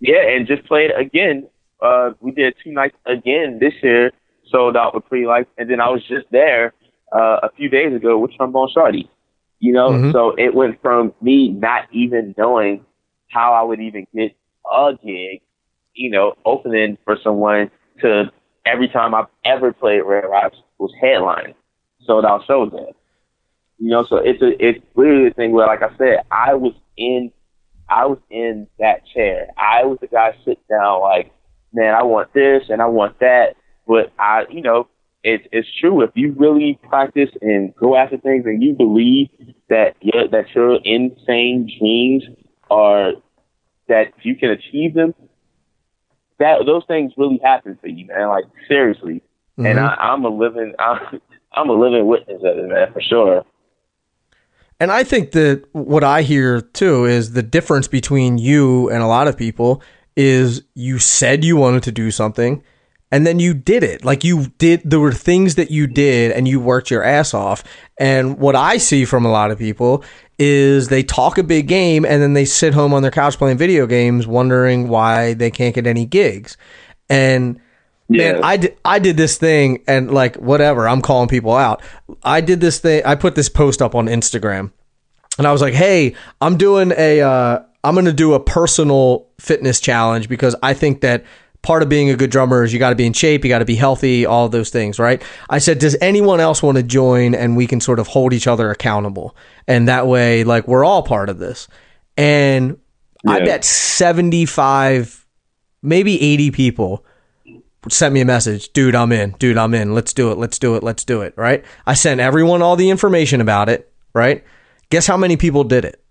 yeah, and just played again. Uh, we did two nights again this year, sold out with Pretty Lights, and then I was just there uh, a few days ago with Trombone Shorty. You know, Mhm. so it went from me not even knowing how I would even get a gig, you know, opening for someone to every time I've ever played Red Rocks was headline, sold out shows there. You know, so it's a it's really a thing where, like I said, I was in I was in that chair. I was the guy sitting down like, man, I want this and I want that. But I, you know, it's it's true. If you really practice and go after things and you believe that your that your insane dreams are that you can achieve them, that those things really happen for you, man. Like seriously. And Mhm. I, I'm a living I'm, I'm a living witness of it, man, for sure. And I think that what I hear too is the difference between you and a lot of people is you said you wanted to do something and then you did it. Like you did, there were things that you did and you worked your ass off. And what I see from a lot of people is they talk a big game and then they sit home on their couch playing video games wondering why they can't get any gigs. And man, I did, I did this thing and like whatever, I'm calling people out. I did this thing, I put this post up on Instagram and I was like, "Hey, I'm doing a uh, I'm going to do a personal fitness challenge because I think that part of being a good drummer is you got to be in shape, you got to be healthy, all those things, right?" I said, "Does anyone else want to join and we can sort of hold each other accountable?" And that way like we're all part of this. And I bet 75 maybe 80 people sent me a message, dude, I'm in, dude, I'm in. Let's do it. Let's do it. Let's do it. Right. I sent everyone all the information about it. Right. Guess how many people did it?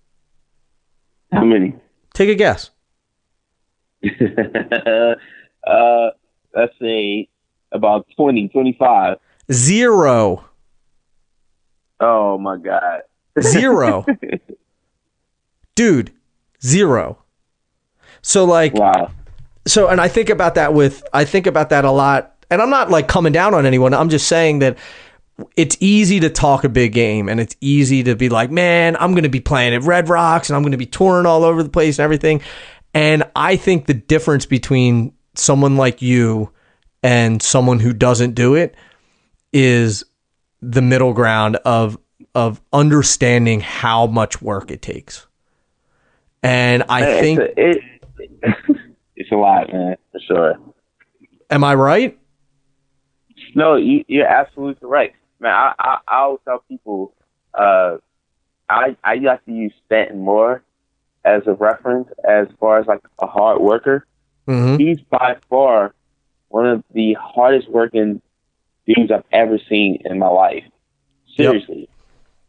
How many? Take a guess. uh, let's say about 20, 25. Zero. Oh my God. Zero. dude, Zero. So like Wow. so and I think about that with I think about that a lot and I'm not like coming down on anyone. I'm just saying that it's easy to talk a big game and it's easy to be like, "Man, I'm going to be playing at Red Rocks and I'm going to be touring all over the place and everything." And I think the difference between someone like you and someone who doesn't do it is the middle ground of of understanding how much work it takes. And I Man, think it's a, it, it's a lot, man, for sure. am I right? No, you, you're absolutely right, man. I, I I always tell people, uh, I I like to use Stanton Moore as a reference as far as like a hard worker. Mhm. He's by far one of the hardest working dudes I've ever seen in my life. Seriously,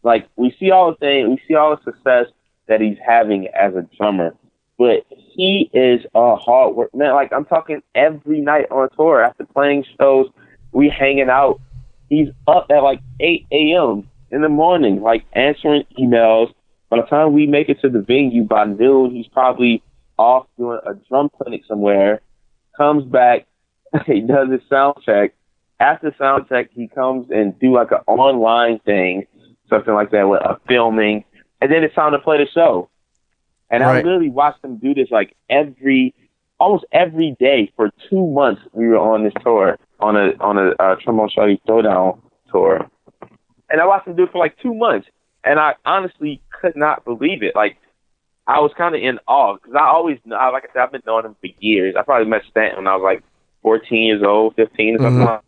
like we see all the things, we see all the success that he's having as a drummer, but he is a hard work man. Like I'm talking every night on tour after playing shows, we hanging out. He's up at like 8 a.m. in the morning, like answering emails. By the time we make it to the venue by noon, he's probably off doing a drum clinic somewhere. Comes back, he does his sound check. After sound check, he comes and do like an online thing, something like that with a filming, and then it's time to play the show. And I literally watched him do this like every, almost every day for two months. We were on this tour on a on a uh, trombone shorty throwdown tour, and I watched him do it for like two months, and I honestly could not believe it. Like I was kind of in awe because I always, know, like I said, I've been knowing him for years. I probably met Stanton when I was like 14 years old, 15 or something. Mhm. like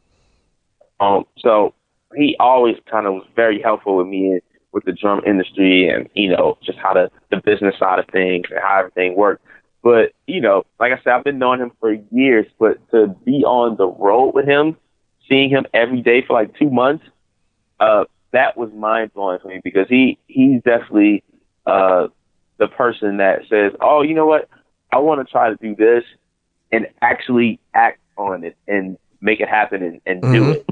Um, so he always kind of was very helpful with me with the drum industry and you know just how the the business side of things and how everything worked. But you know, like I said, I've been knowing him for years. But to be on the road with him, seeing him every day for like two months, uh, that was mind blowing for me because he he's definitely uh the person that says, "Oh, you know what? I want to try to do this," and actually act on it and make it happen and, and do Mhm. it.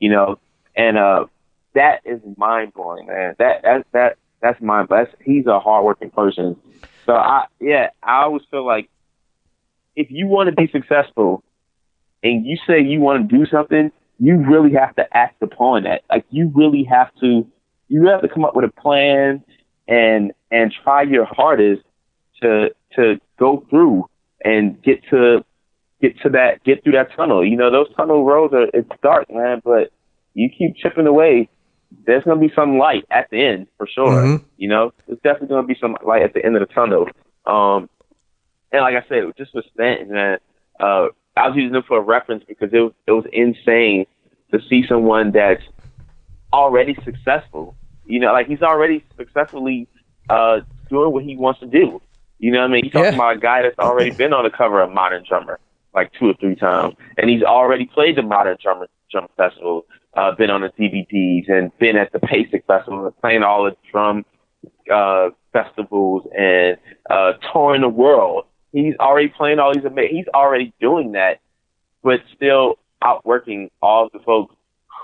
You know, and uh, that is mind blowing, man. That that that that's mind. That's he's a hardworking person. So I yeah, I always feel like if you want to be successful and you say you want to do something, you really have to act upon that. Like you really have to you have to come up with a plan and and try your hardest to to go through and get to get to that get through that tunnel. You know, those tunnel roads are it's dark, man, but you keep chipping away, there's gonna be some light at the end for sure. Mhm. You know, there's definitely gonna be some light at the end of the tunnel. Um, and like I said, just with Stanton, man, uh, I was using him for a reference because it was it was insane to see someone that's already successful. You know, like he's already successfully uh, doing what he wants to do. You know what I mean? He's talking Yeah. about a guy that's already been on the cover of Modern Drummer like two or three times, and he's already played the Modern Drummer Drum Festival, uh, been on the DVDs, and been at the PASIC Festival, playing all the drum uh, festivals and uh, touring the world. He's already playing all these amazing. He's already doing that, but still outworking all the folks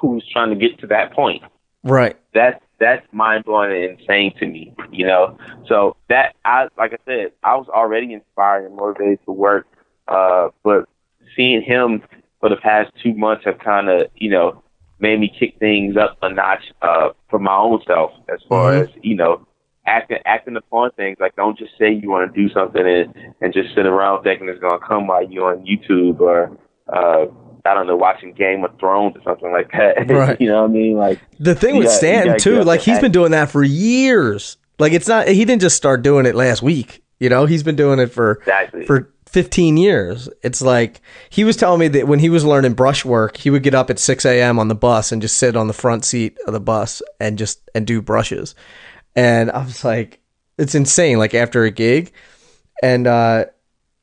who's trying to get to that point Right. that's that's mind blowing and insane to me, you know. So that I like I said, I was already inspired and motivated to work, uh, but seeing him for the past two months have kind of you know made me kick things up a notch uh, for my own self as far Mhm. as you know acting acting upon things. Like don't just say you want to do something and and just sit around thinking it's gonna come by you on YouTube or. Uh, I don't know, watching Game of Thrones or something like that. Right. you know what I mean? Like, The thing with got- too, like he's act. been doing that for years. Like it's not he didn't just start doing it last week. You know, he's been doing it for exactly. for 15 years. It's like he was telling me that when he was learning brushwork, he would get up at 6 a.m. on the bus and just sit on the front seat of the bus and just and do brushes. And I was like, it's insane. Like after a gig, and uh,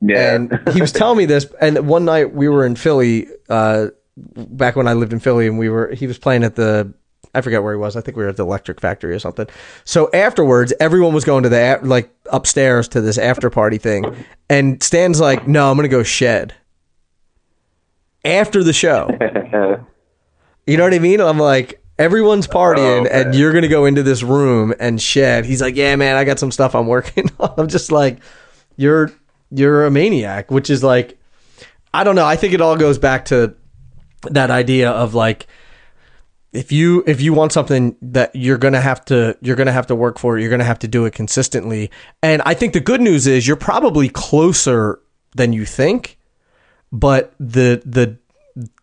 yeah. and he was telling me this. And one night we were in Philly, uh, back when I lived in Philly, and we were he was playing at the I forget where he was. I think we were at the Electric Factory or something. So afterwards, everyone was going to the like upstairs to this after party thing, and Stan's like, "No, I'm gonna go shed." After the show, you know what I mean? I'm like, Everyone's partying, Oh, and you're gonna go into this room and shed. He's like, "Yeah, man, I got some stuff I'm working on." I'm just like, "You're you're a maniac," which is like, I don't know. I think it all goes back to that idea of like, if you if you want something that you're gonna have to you're gonna have to work for you're gonna have to do it consistently. And I think the good news is you're probably closer than you think, but the the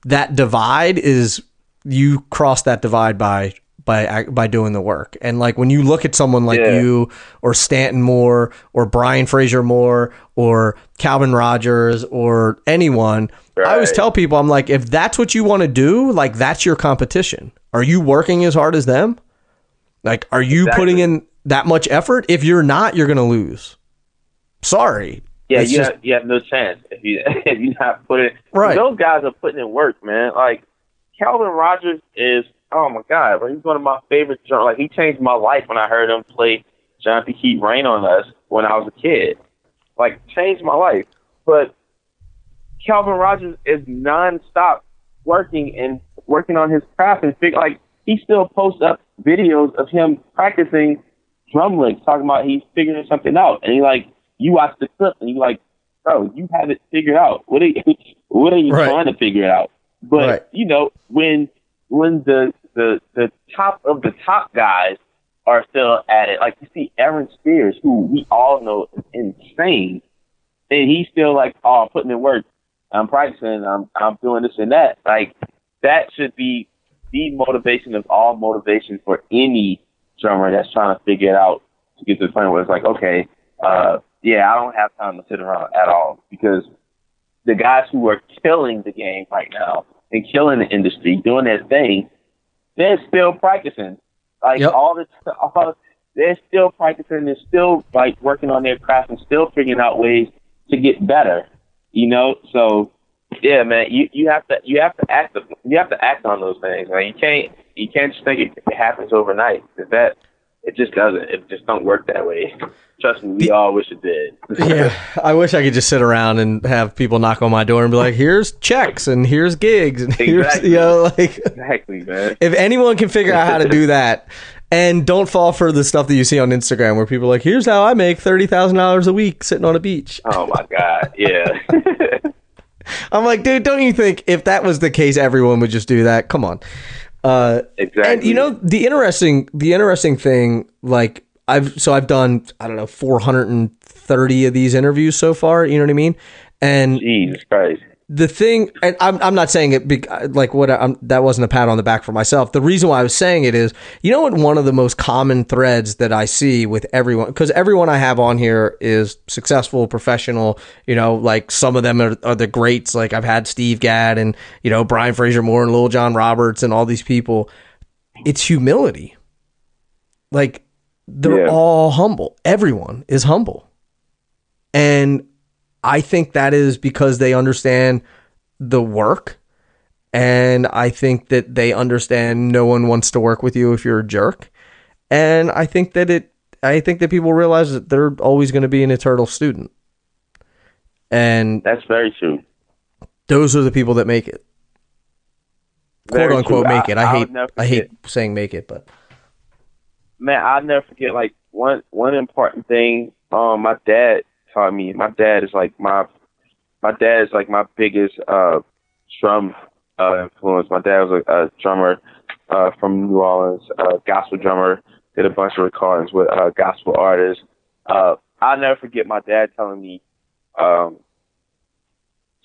that divide is you cross that divide by by by doing the work. And like when you look at someone like Yeah. you or Stanton Moore or Brian Frasier Moore or Calvin Rodgers or anyone, I always tell people I'm like if that's what you want to do, like that's your competition. Are you working as hard as them? Like are you Exactly. putting in that much effort? If you're not, you're going to lose. Sorry. Yeah, you just- have you have no chance if you if you not put it. Right. Those guys are putting in work, man. Like Calvin Rodgers is. Oh my God, bro, he's one of my favorite. drum- Like he changed my life when I heard him play Jonathan Keep Rain on Us when I was a kid. Like changed my life. But Calvin Rodgers is nonstop working and working on his craft and fig- like he still posts up videos of him practicing drum licks, talking about he's figuring something out. And he like you watch the clip and you like, bro, you have it figured out. What are you what are you Right. trying to figure it out? But Right. you know, when when the the the top of the top guys are still at it, like you see Aaron Spears, who we all know is insane, and he's still like, oh, I'm putting in work. I'm practicing. I'm I'm doing this and that. Like that should be the motivation of all motivation for any drummer that's trying to figure it out to get to the point where it's like, okay, uh, yeah, I don't have time to sit around at all because the guys who are killing the game right now and killing the industry, doing their thing, they're still practicing. Like Yep. all the all, they're still practicing. They're still like working on their craft and still figuring out ways to get better. You know, so yeah, man, you you have to you have to act you have to act on those things. Like you can't you can't just think it, it happens overnight. 'Cause that it just doesn't. It just don't work that way. Trust me, we all wish it did. yeah, I wish I could just sit around and have people knock on my door and be like, "Here's checks and here's gigs and here's you know like exactly, man. if anyone can figure out how to do that and don't fall for the stuff that you see on Instagram where people are like, "Here's how I make thirty thousand dollars a week sitting on a beach." Oh my god, yeah. I'm like, dude, don't you think if that was the case, everyone would just do that? Come on. Uh, exactly. and you know the interesting the interesting thing like i've so i've done i don't know 430 of these interviews so far you know what i mean and Jesus Christ. The thing and i'm, I'm not saying it be, like what I'm, that wasn't a pat on the back for myself. The reason why i was saying it is you know what one of the most common threads that i see with everyone because everyone i have on here is successful professional you know like some of them are, are the greats. Like i've had steve gadd and you know brian frasier moore and lil john roberts and all these people. It's humility. Like they're Yeah. all humble. Everyone is humble. And I think that is because they understand the work. And I think that they understand no one wants to work with you if you're a jerk. And I think that it, I think that people realize that they're always going to be an eternal student. And That's very true. those are the people that make it. quote unquote true. make it. I- I, hate I hate saying make it, but Man, I'll never forget like one one important thing um my dad taught me. My dad is like my my dad is like my biggest uh drum uh influence. My dad was a, a drummer uh from New Orleans, uh gospel drummer, did a bunch of recordings with uh gospel artists. Uh I'll never forget my dad telling me um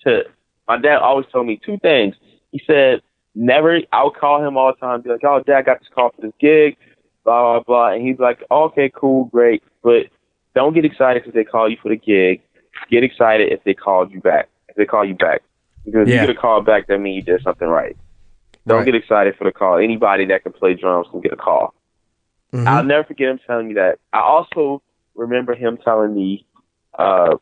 to my dad always told me two things. He said never I would call him all the time, be like, Oh dad I got this call for this gig, blah blah blah and he'd like, Okay, cool, great, but don't get excited because they call you for the gig. Get excited if they called you back. If they call you back. Because if Yeah. you get a call back that means you did something right. Don't Right. get excited for the call. Anybody that can play drums can get a call. Mhm. I'll never forget him telling me that. I also remember him telling me, uh,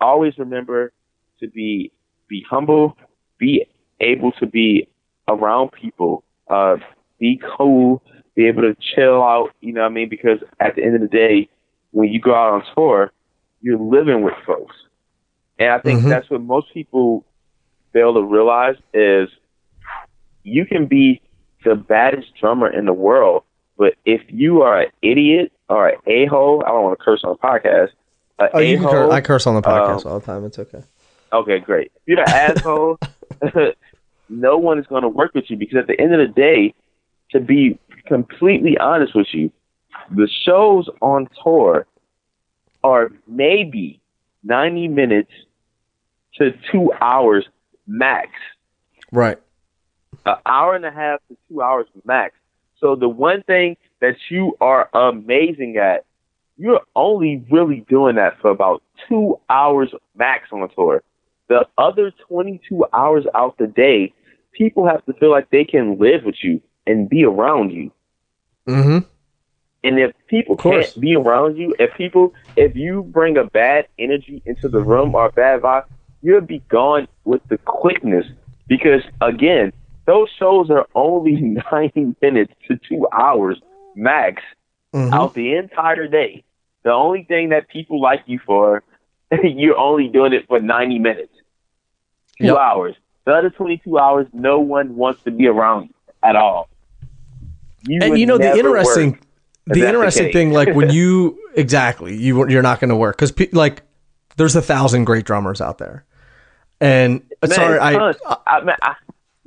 always remember to be be humble, be able to be around people, uh, be cool, be able to chill out. You know what I mean? Because at the end of the day, when you go out on tour, you're living with folks, and I think Mhm. that's what most people fail to realize is you can be the baddest drummer in the world. But if you are an idiot or an a hole, I don't want to curse on the podcast. a Oh, you can I curse on the podcast um, all the time. It's okay. Okay, great. If you're an asshole, no one is going to work with you because at the end of the day, to be completely honest with you, the shows on tour are maybe 90 minutes to two hours max. Right. An hour and a half to two hours max. So the one thing that you are amazing at, you're only really doing that for about two hours max on tour. The other 22 hours out the day, people have to feel like they can live with you and be around you. Mm-hmm. And if people can't be around you, if people, if you bring a bad energy into the room or a bad vibe, you'll be gone with the quickness. Because again, those shows are only 90 minutes to two hours max Mhm. out the entire day. The only thing that people like you for, you're only doing it for 90 minutes, two Yep. hours. The other 22 hours, no one wants to be around you at all. You and you know the interesting work the that's the interesting thing like when you exactly you you're not going to work because pe- like there's a thousand great drummers out there and Man, sorry I, tons. I, man, I,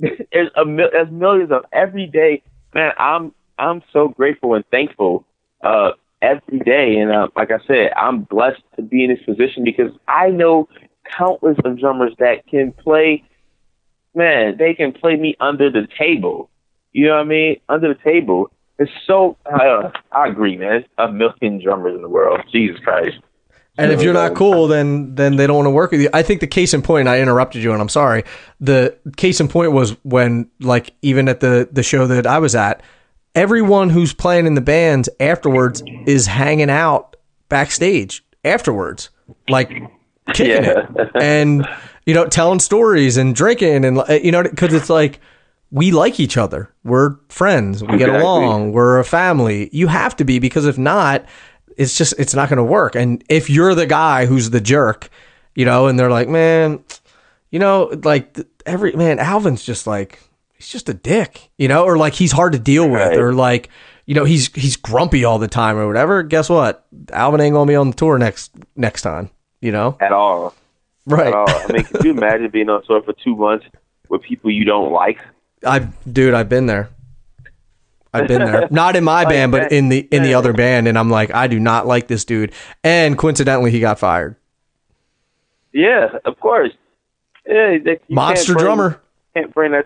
there's a mil- there's millions of every day. Man, I'm I'm so grateful and thankful uh, every day, and uh, like I said, I'm blessed to be in this position because I know countless of drummers that can play. Man, they can play me under the table. You know what I mean? Under the table. It's so. Uh, I agree, man. There's a million drummers in the world. Jesus Christ. and if you're not cool then then they don't want to work with you i think the case in point i interrupted you and i'm sorry the case in point was when like even at the the show that i was at everyone who's playing in the bands afterwards is hanging out backstage afterwards like kicking Yeah. it and you know telling stories and drinking and you know because it's like we like each other. We're friends. We get Exactly. along. We're a family. You have to be because if not it's just it's not going to work. And if you're the guy who's the jerk you know and they're like man you know like every man alvin's just like he's just a dick you know or like he's hard to deal with or like you know he's he's grumpy all the time or whatever. Guess what? Alvin ain't gonna be on the tour next next time you know? At all. right. At all. I mean, could you imagine being on tour for two months with people you don't like? I dude i've been there i've been there not in my band but in the in the other band and i'm like i do not like this dude and coincidentally he got fired Yeah, of course. Yeah, they, monster can't bring- drummer Can't bring that.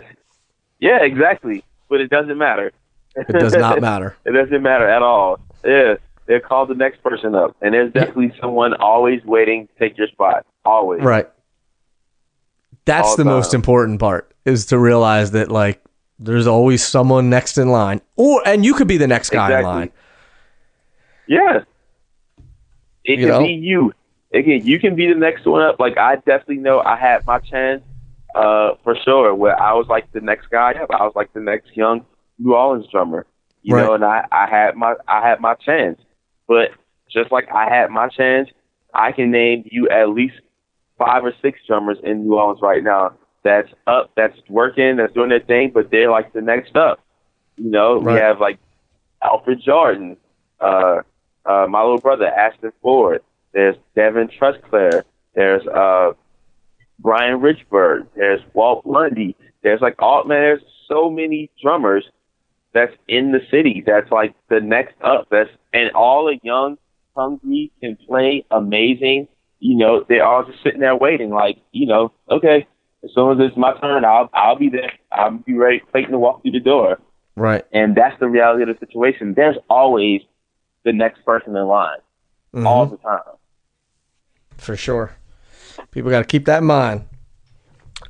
Yeah, exactly. But it doesn't matter. it does not matter It doesn't matter at all. Yeah, they'll call the next person up, and there's definitely someone always waiting to take your spot. Always. Right. That's All the most important part is to realize that like there's always someone next in line. Or and you could be the next guy in line. Yeah. It You can know? be you. Again, you can be the next one up. Like I definitely know I had my chance, uh, for sure. Where I was like the next guy up. I was like the next young New Orleans drummer. You Right. know, and I, I had my I had my chance. But just like I had my chance, I can name you at least five or six drummers in New Orleans right now that's up, that's working, that's doing their thing, but they're like the next up. You know, we have like Alfred Jordan, uh, uh, my little brother Ashton Ford. There's Devin Trustclair. There's uh, Brian Richburg. There's Walt Lundy. There's like all man. There's so many drummers that's in the city. That's like the next up. That's and all the young, hungry can play amazing. You know, they're all just sitting there waiting. Like you know, okay, as soon as it's my turn, I'll I'll be there. I'll be ready, waiting to walk through the door. Right. And that's the reality of the situation. There's always the next person in line Mhm. all the time. For sure. People got to keep that in mind.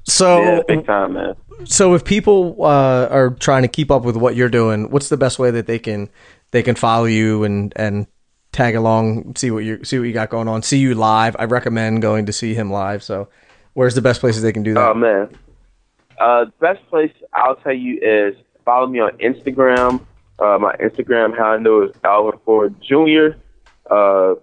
So Yeah, big time, man. so if people uh, are trying to keep up with what you're doing, what's the best way that they can they can follow you and and tag along, see what you see what you got going on, see you live? I recommend going to see him live. So, where's the best places they can do that? Oh man. Uh, the best place I'll tell you is follow me on Instagram. Uh, my Instagram handle is Alvin Ford Jr. Uh,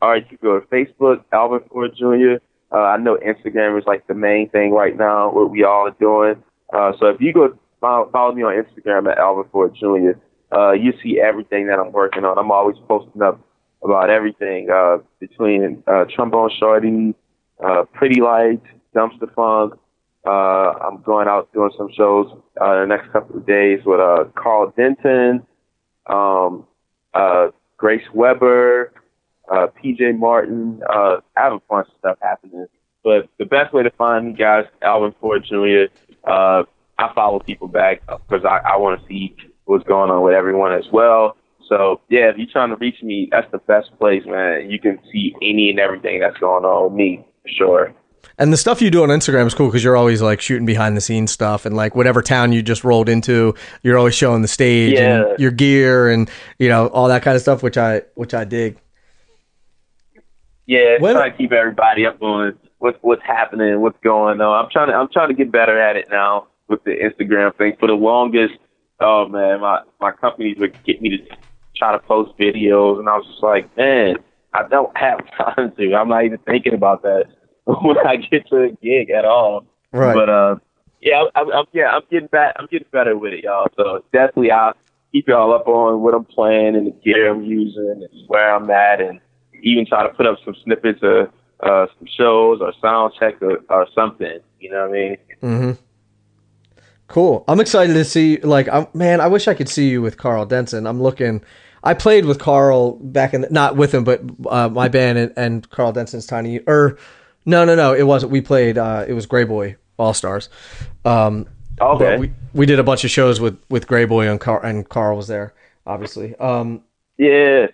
or you can go to Facebook, Alvin Ford Jr. Uh, I know Instagram is like the main thing right now, what we all are doing. Uh, so if you go follow, follow me on Instagram at Alvin Ford Jr. Uh, you see everything that I'm working on. I'm always posting up about everything uh, between uh, Trombone Shorty, uh, Pretty Lights, Dumpstaphunk. Uh, I'm going out doing some shows uh, the next couple of days with uh, Karl Denson, um, uh, Grace Weber, uh, PJ Martin. Uh, I have a bunch of stuff happening. But the best way to find me, guys, Alvin Ford Jr. Uh, I follow people back because I, I want to see what's going on with everyone as well. So yeah, if you're trying to reach me, that's the best place, man. You can see any and everything that's going on with me, for sure. And the stuff you do on Instagram is cool because you're always like shooting behind the scenes stuff and like whatever town you just rolled into, you're always showing the stage Yeah. and your gear and you know all that kind of stuff, which I which I dig. Yeah, When- trying to keep everybody up on what's what's happening, what's going on. I'm trying to I'm trying to get better at it now with the Instagram thing. For the longest, oh man, my my companies would get me to try to post videos, and I was just like, man, I don't have time to. I'm not even thinking about that when I get to a gig at all. Right. But uh, yeah, I'm, I'm yeah I'm getting back. I'm getting better with it, y'all. So definitely I'll keep y'all up on what I'm playing and the gear I'm using and where I'm at, and even try to put up some snippets of uh, some shows or sound check or, or something. You know what I mean? Mm-hmm. Cool. I'm excited to see. Like, I'm, man, I wish I could see you with Karl Denson. I'm looking. I played with Karl back in, the, not with him, but uh, my band and, and Karl Denson's Tiny. Or no, no, no, it wasn't. We played. Uh, it was Grey Boy All Stars. Um, Okay. we we did a bunch of shows with with Greyboy and Karl and Karl was there, obviously. Um, yeah, it's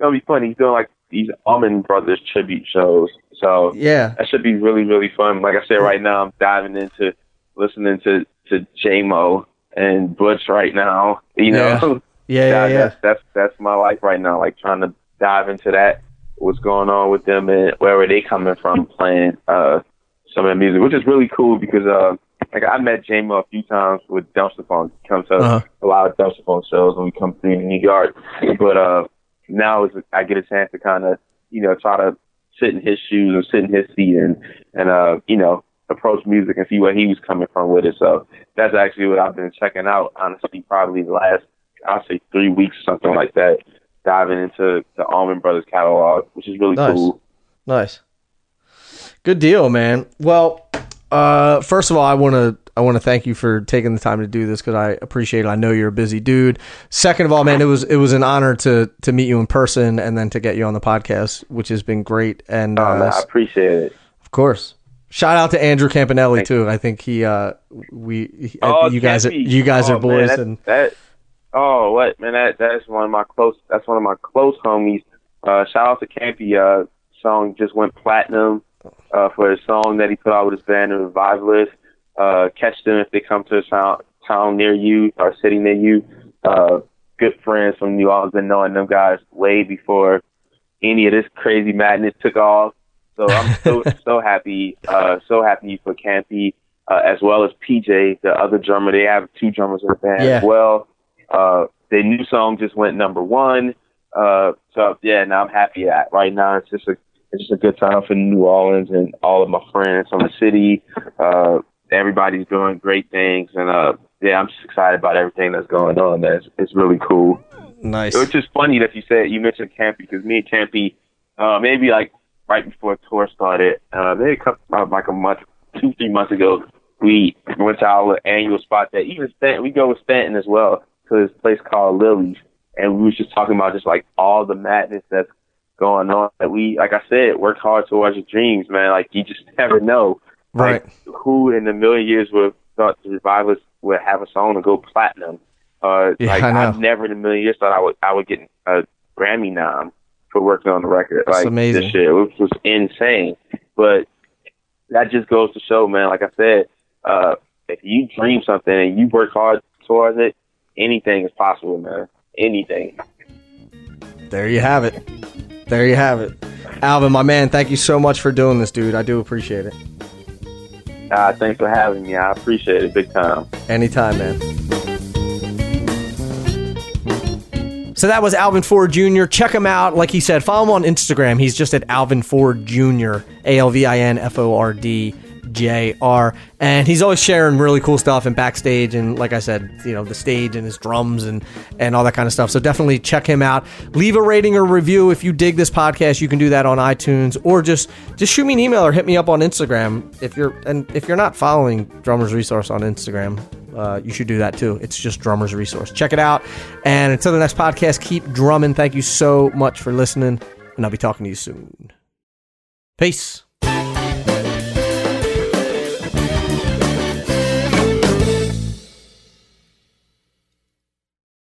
gonna be funny. He's doing like these Allman Brothers tribute shows, so yeah, that should be really really fun. Like I said, right now I'm diving into listening to to Jaimoe and Butch right now. You know, yeah, yeah, That- yeah. That's, that's that's my life right now. Like trying to dive into that, what's going on with them and where are they coming from playing uh some of the music, which is really cool because uh like I met Jaimoe a few times with Dumpstaphunk. He comes to Uh-huh. a lot of Dumpstaphunk shows when we come through New York. But uh now is I get a chance to kind of you know try to sit in his shoes and sit in his seat and and uh you know approach music and see where he was coming from with it. So that's actually what I've been checking out. Honestly, probably the last I'll say three weeks, something like that, diving into the Allman Brothers catalog, which is really Nice. cool. Nice. Good deal, man. Well, uh, first of all, I want to I want to thank you for taking the time to do this because I appreciate it. I know you're a busy dude. Second of all, man, it was it was an honor to to meet you in person and then to get you on the podcast, which has been great. And uh, Um, I appreciate it. of course, shout out to Andrew Campanelli too. I think he uh we he- you guys are you guys Oh, are boys man, that, and that. Oh, what man? That that's one of my close. That's one of my close homies. Uh, shout out to Campy. Uh, song just went platinum. Uh, for a song that he put out with his band, the Revivalists. Uh, catch them if they come to a town, town near you or city near you. Uh, good friends from New Orleans, been knowing them guys way before any of this crazy madness took off. So I'm so so happy, uh, so happy for Campy, uh, as well as PJ, the other drummer. They have two drummers in the band Yeah. as well. Uh, their new song just went number one. Uh, so yeah, now I'm happy at right now. It's just a it's just a good time for New Orleans and all of my friends from the city. Uh, everybody's doing great things, and uh, yeah, I'm just excited about everything that's going on. That's it's really cool. nice. It's just funny that you said you mentioned Campy because me and Campy, uh, maybe like right before tour started, uh, maybe a couple, uh, like a month, two, three months ago, we went to our annual spot that even Stanton, we go with Stanton as well to this place called Lily's, and we was just talking about just like all the madness that's going on. That we, like I said, work hard towards your dreams, man. Like you just never know, right. like, who in a million years would have thought the revivalists would have a song to go platinum? Uh, Yeah, like I. I've never in a million years thought I would I would get a Grammy nom for working on the record. That's like amazing. this shit, which was insane. But that just goes to show, man. Like I said, uh, if you dream something and you work hard towards it, anything is possible, man. Anything. There you have it. There you have it. Alvin, my man, thank you so much for doing this, dude. I do appreciate it. Uh, thanks for having me. I appreciate it big time. Anytime, man. So that was Alvin Ford Jr. Check him out. Like he said, follow him on Instagram. He's just at Alvin Ford Jr. A L V I N F O R D JR. And he's always sharing really cool stuff and backstage and like I said, you know, the stage and his drums and and all that kind of stuff. So definitely check him out. Leave a rating or review if you dig this podcast. You can do that on iTunes or just just shoot me an email or hit me up on Instagram if you're and if you're not following Drummers Resource on Instagram, uh, you should do that too. It's just Drummers Resource. Check it out. And until the next podcast, keep drumming. Thank you so much for listening, and I'll be talking to you soon. Peace.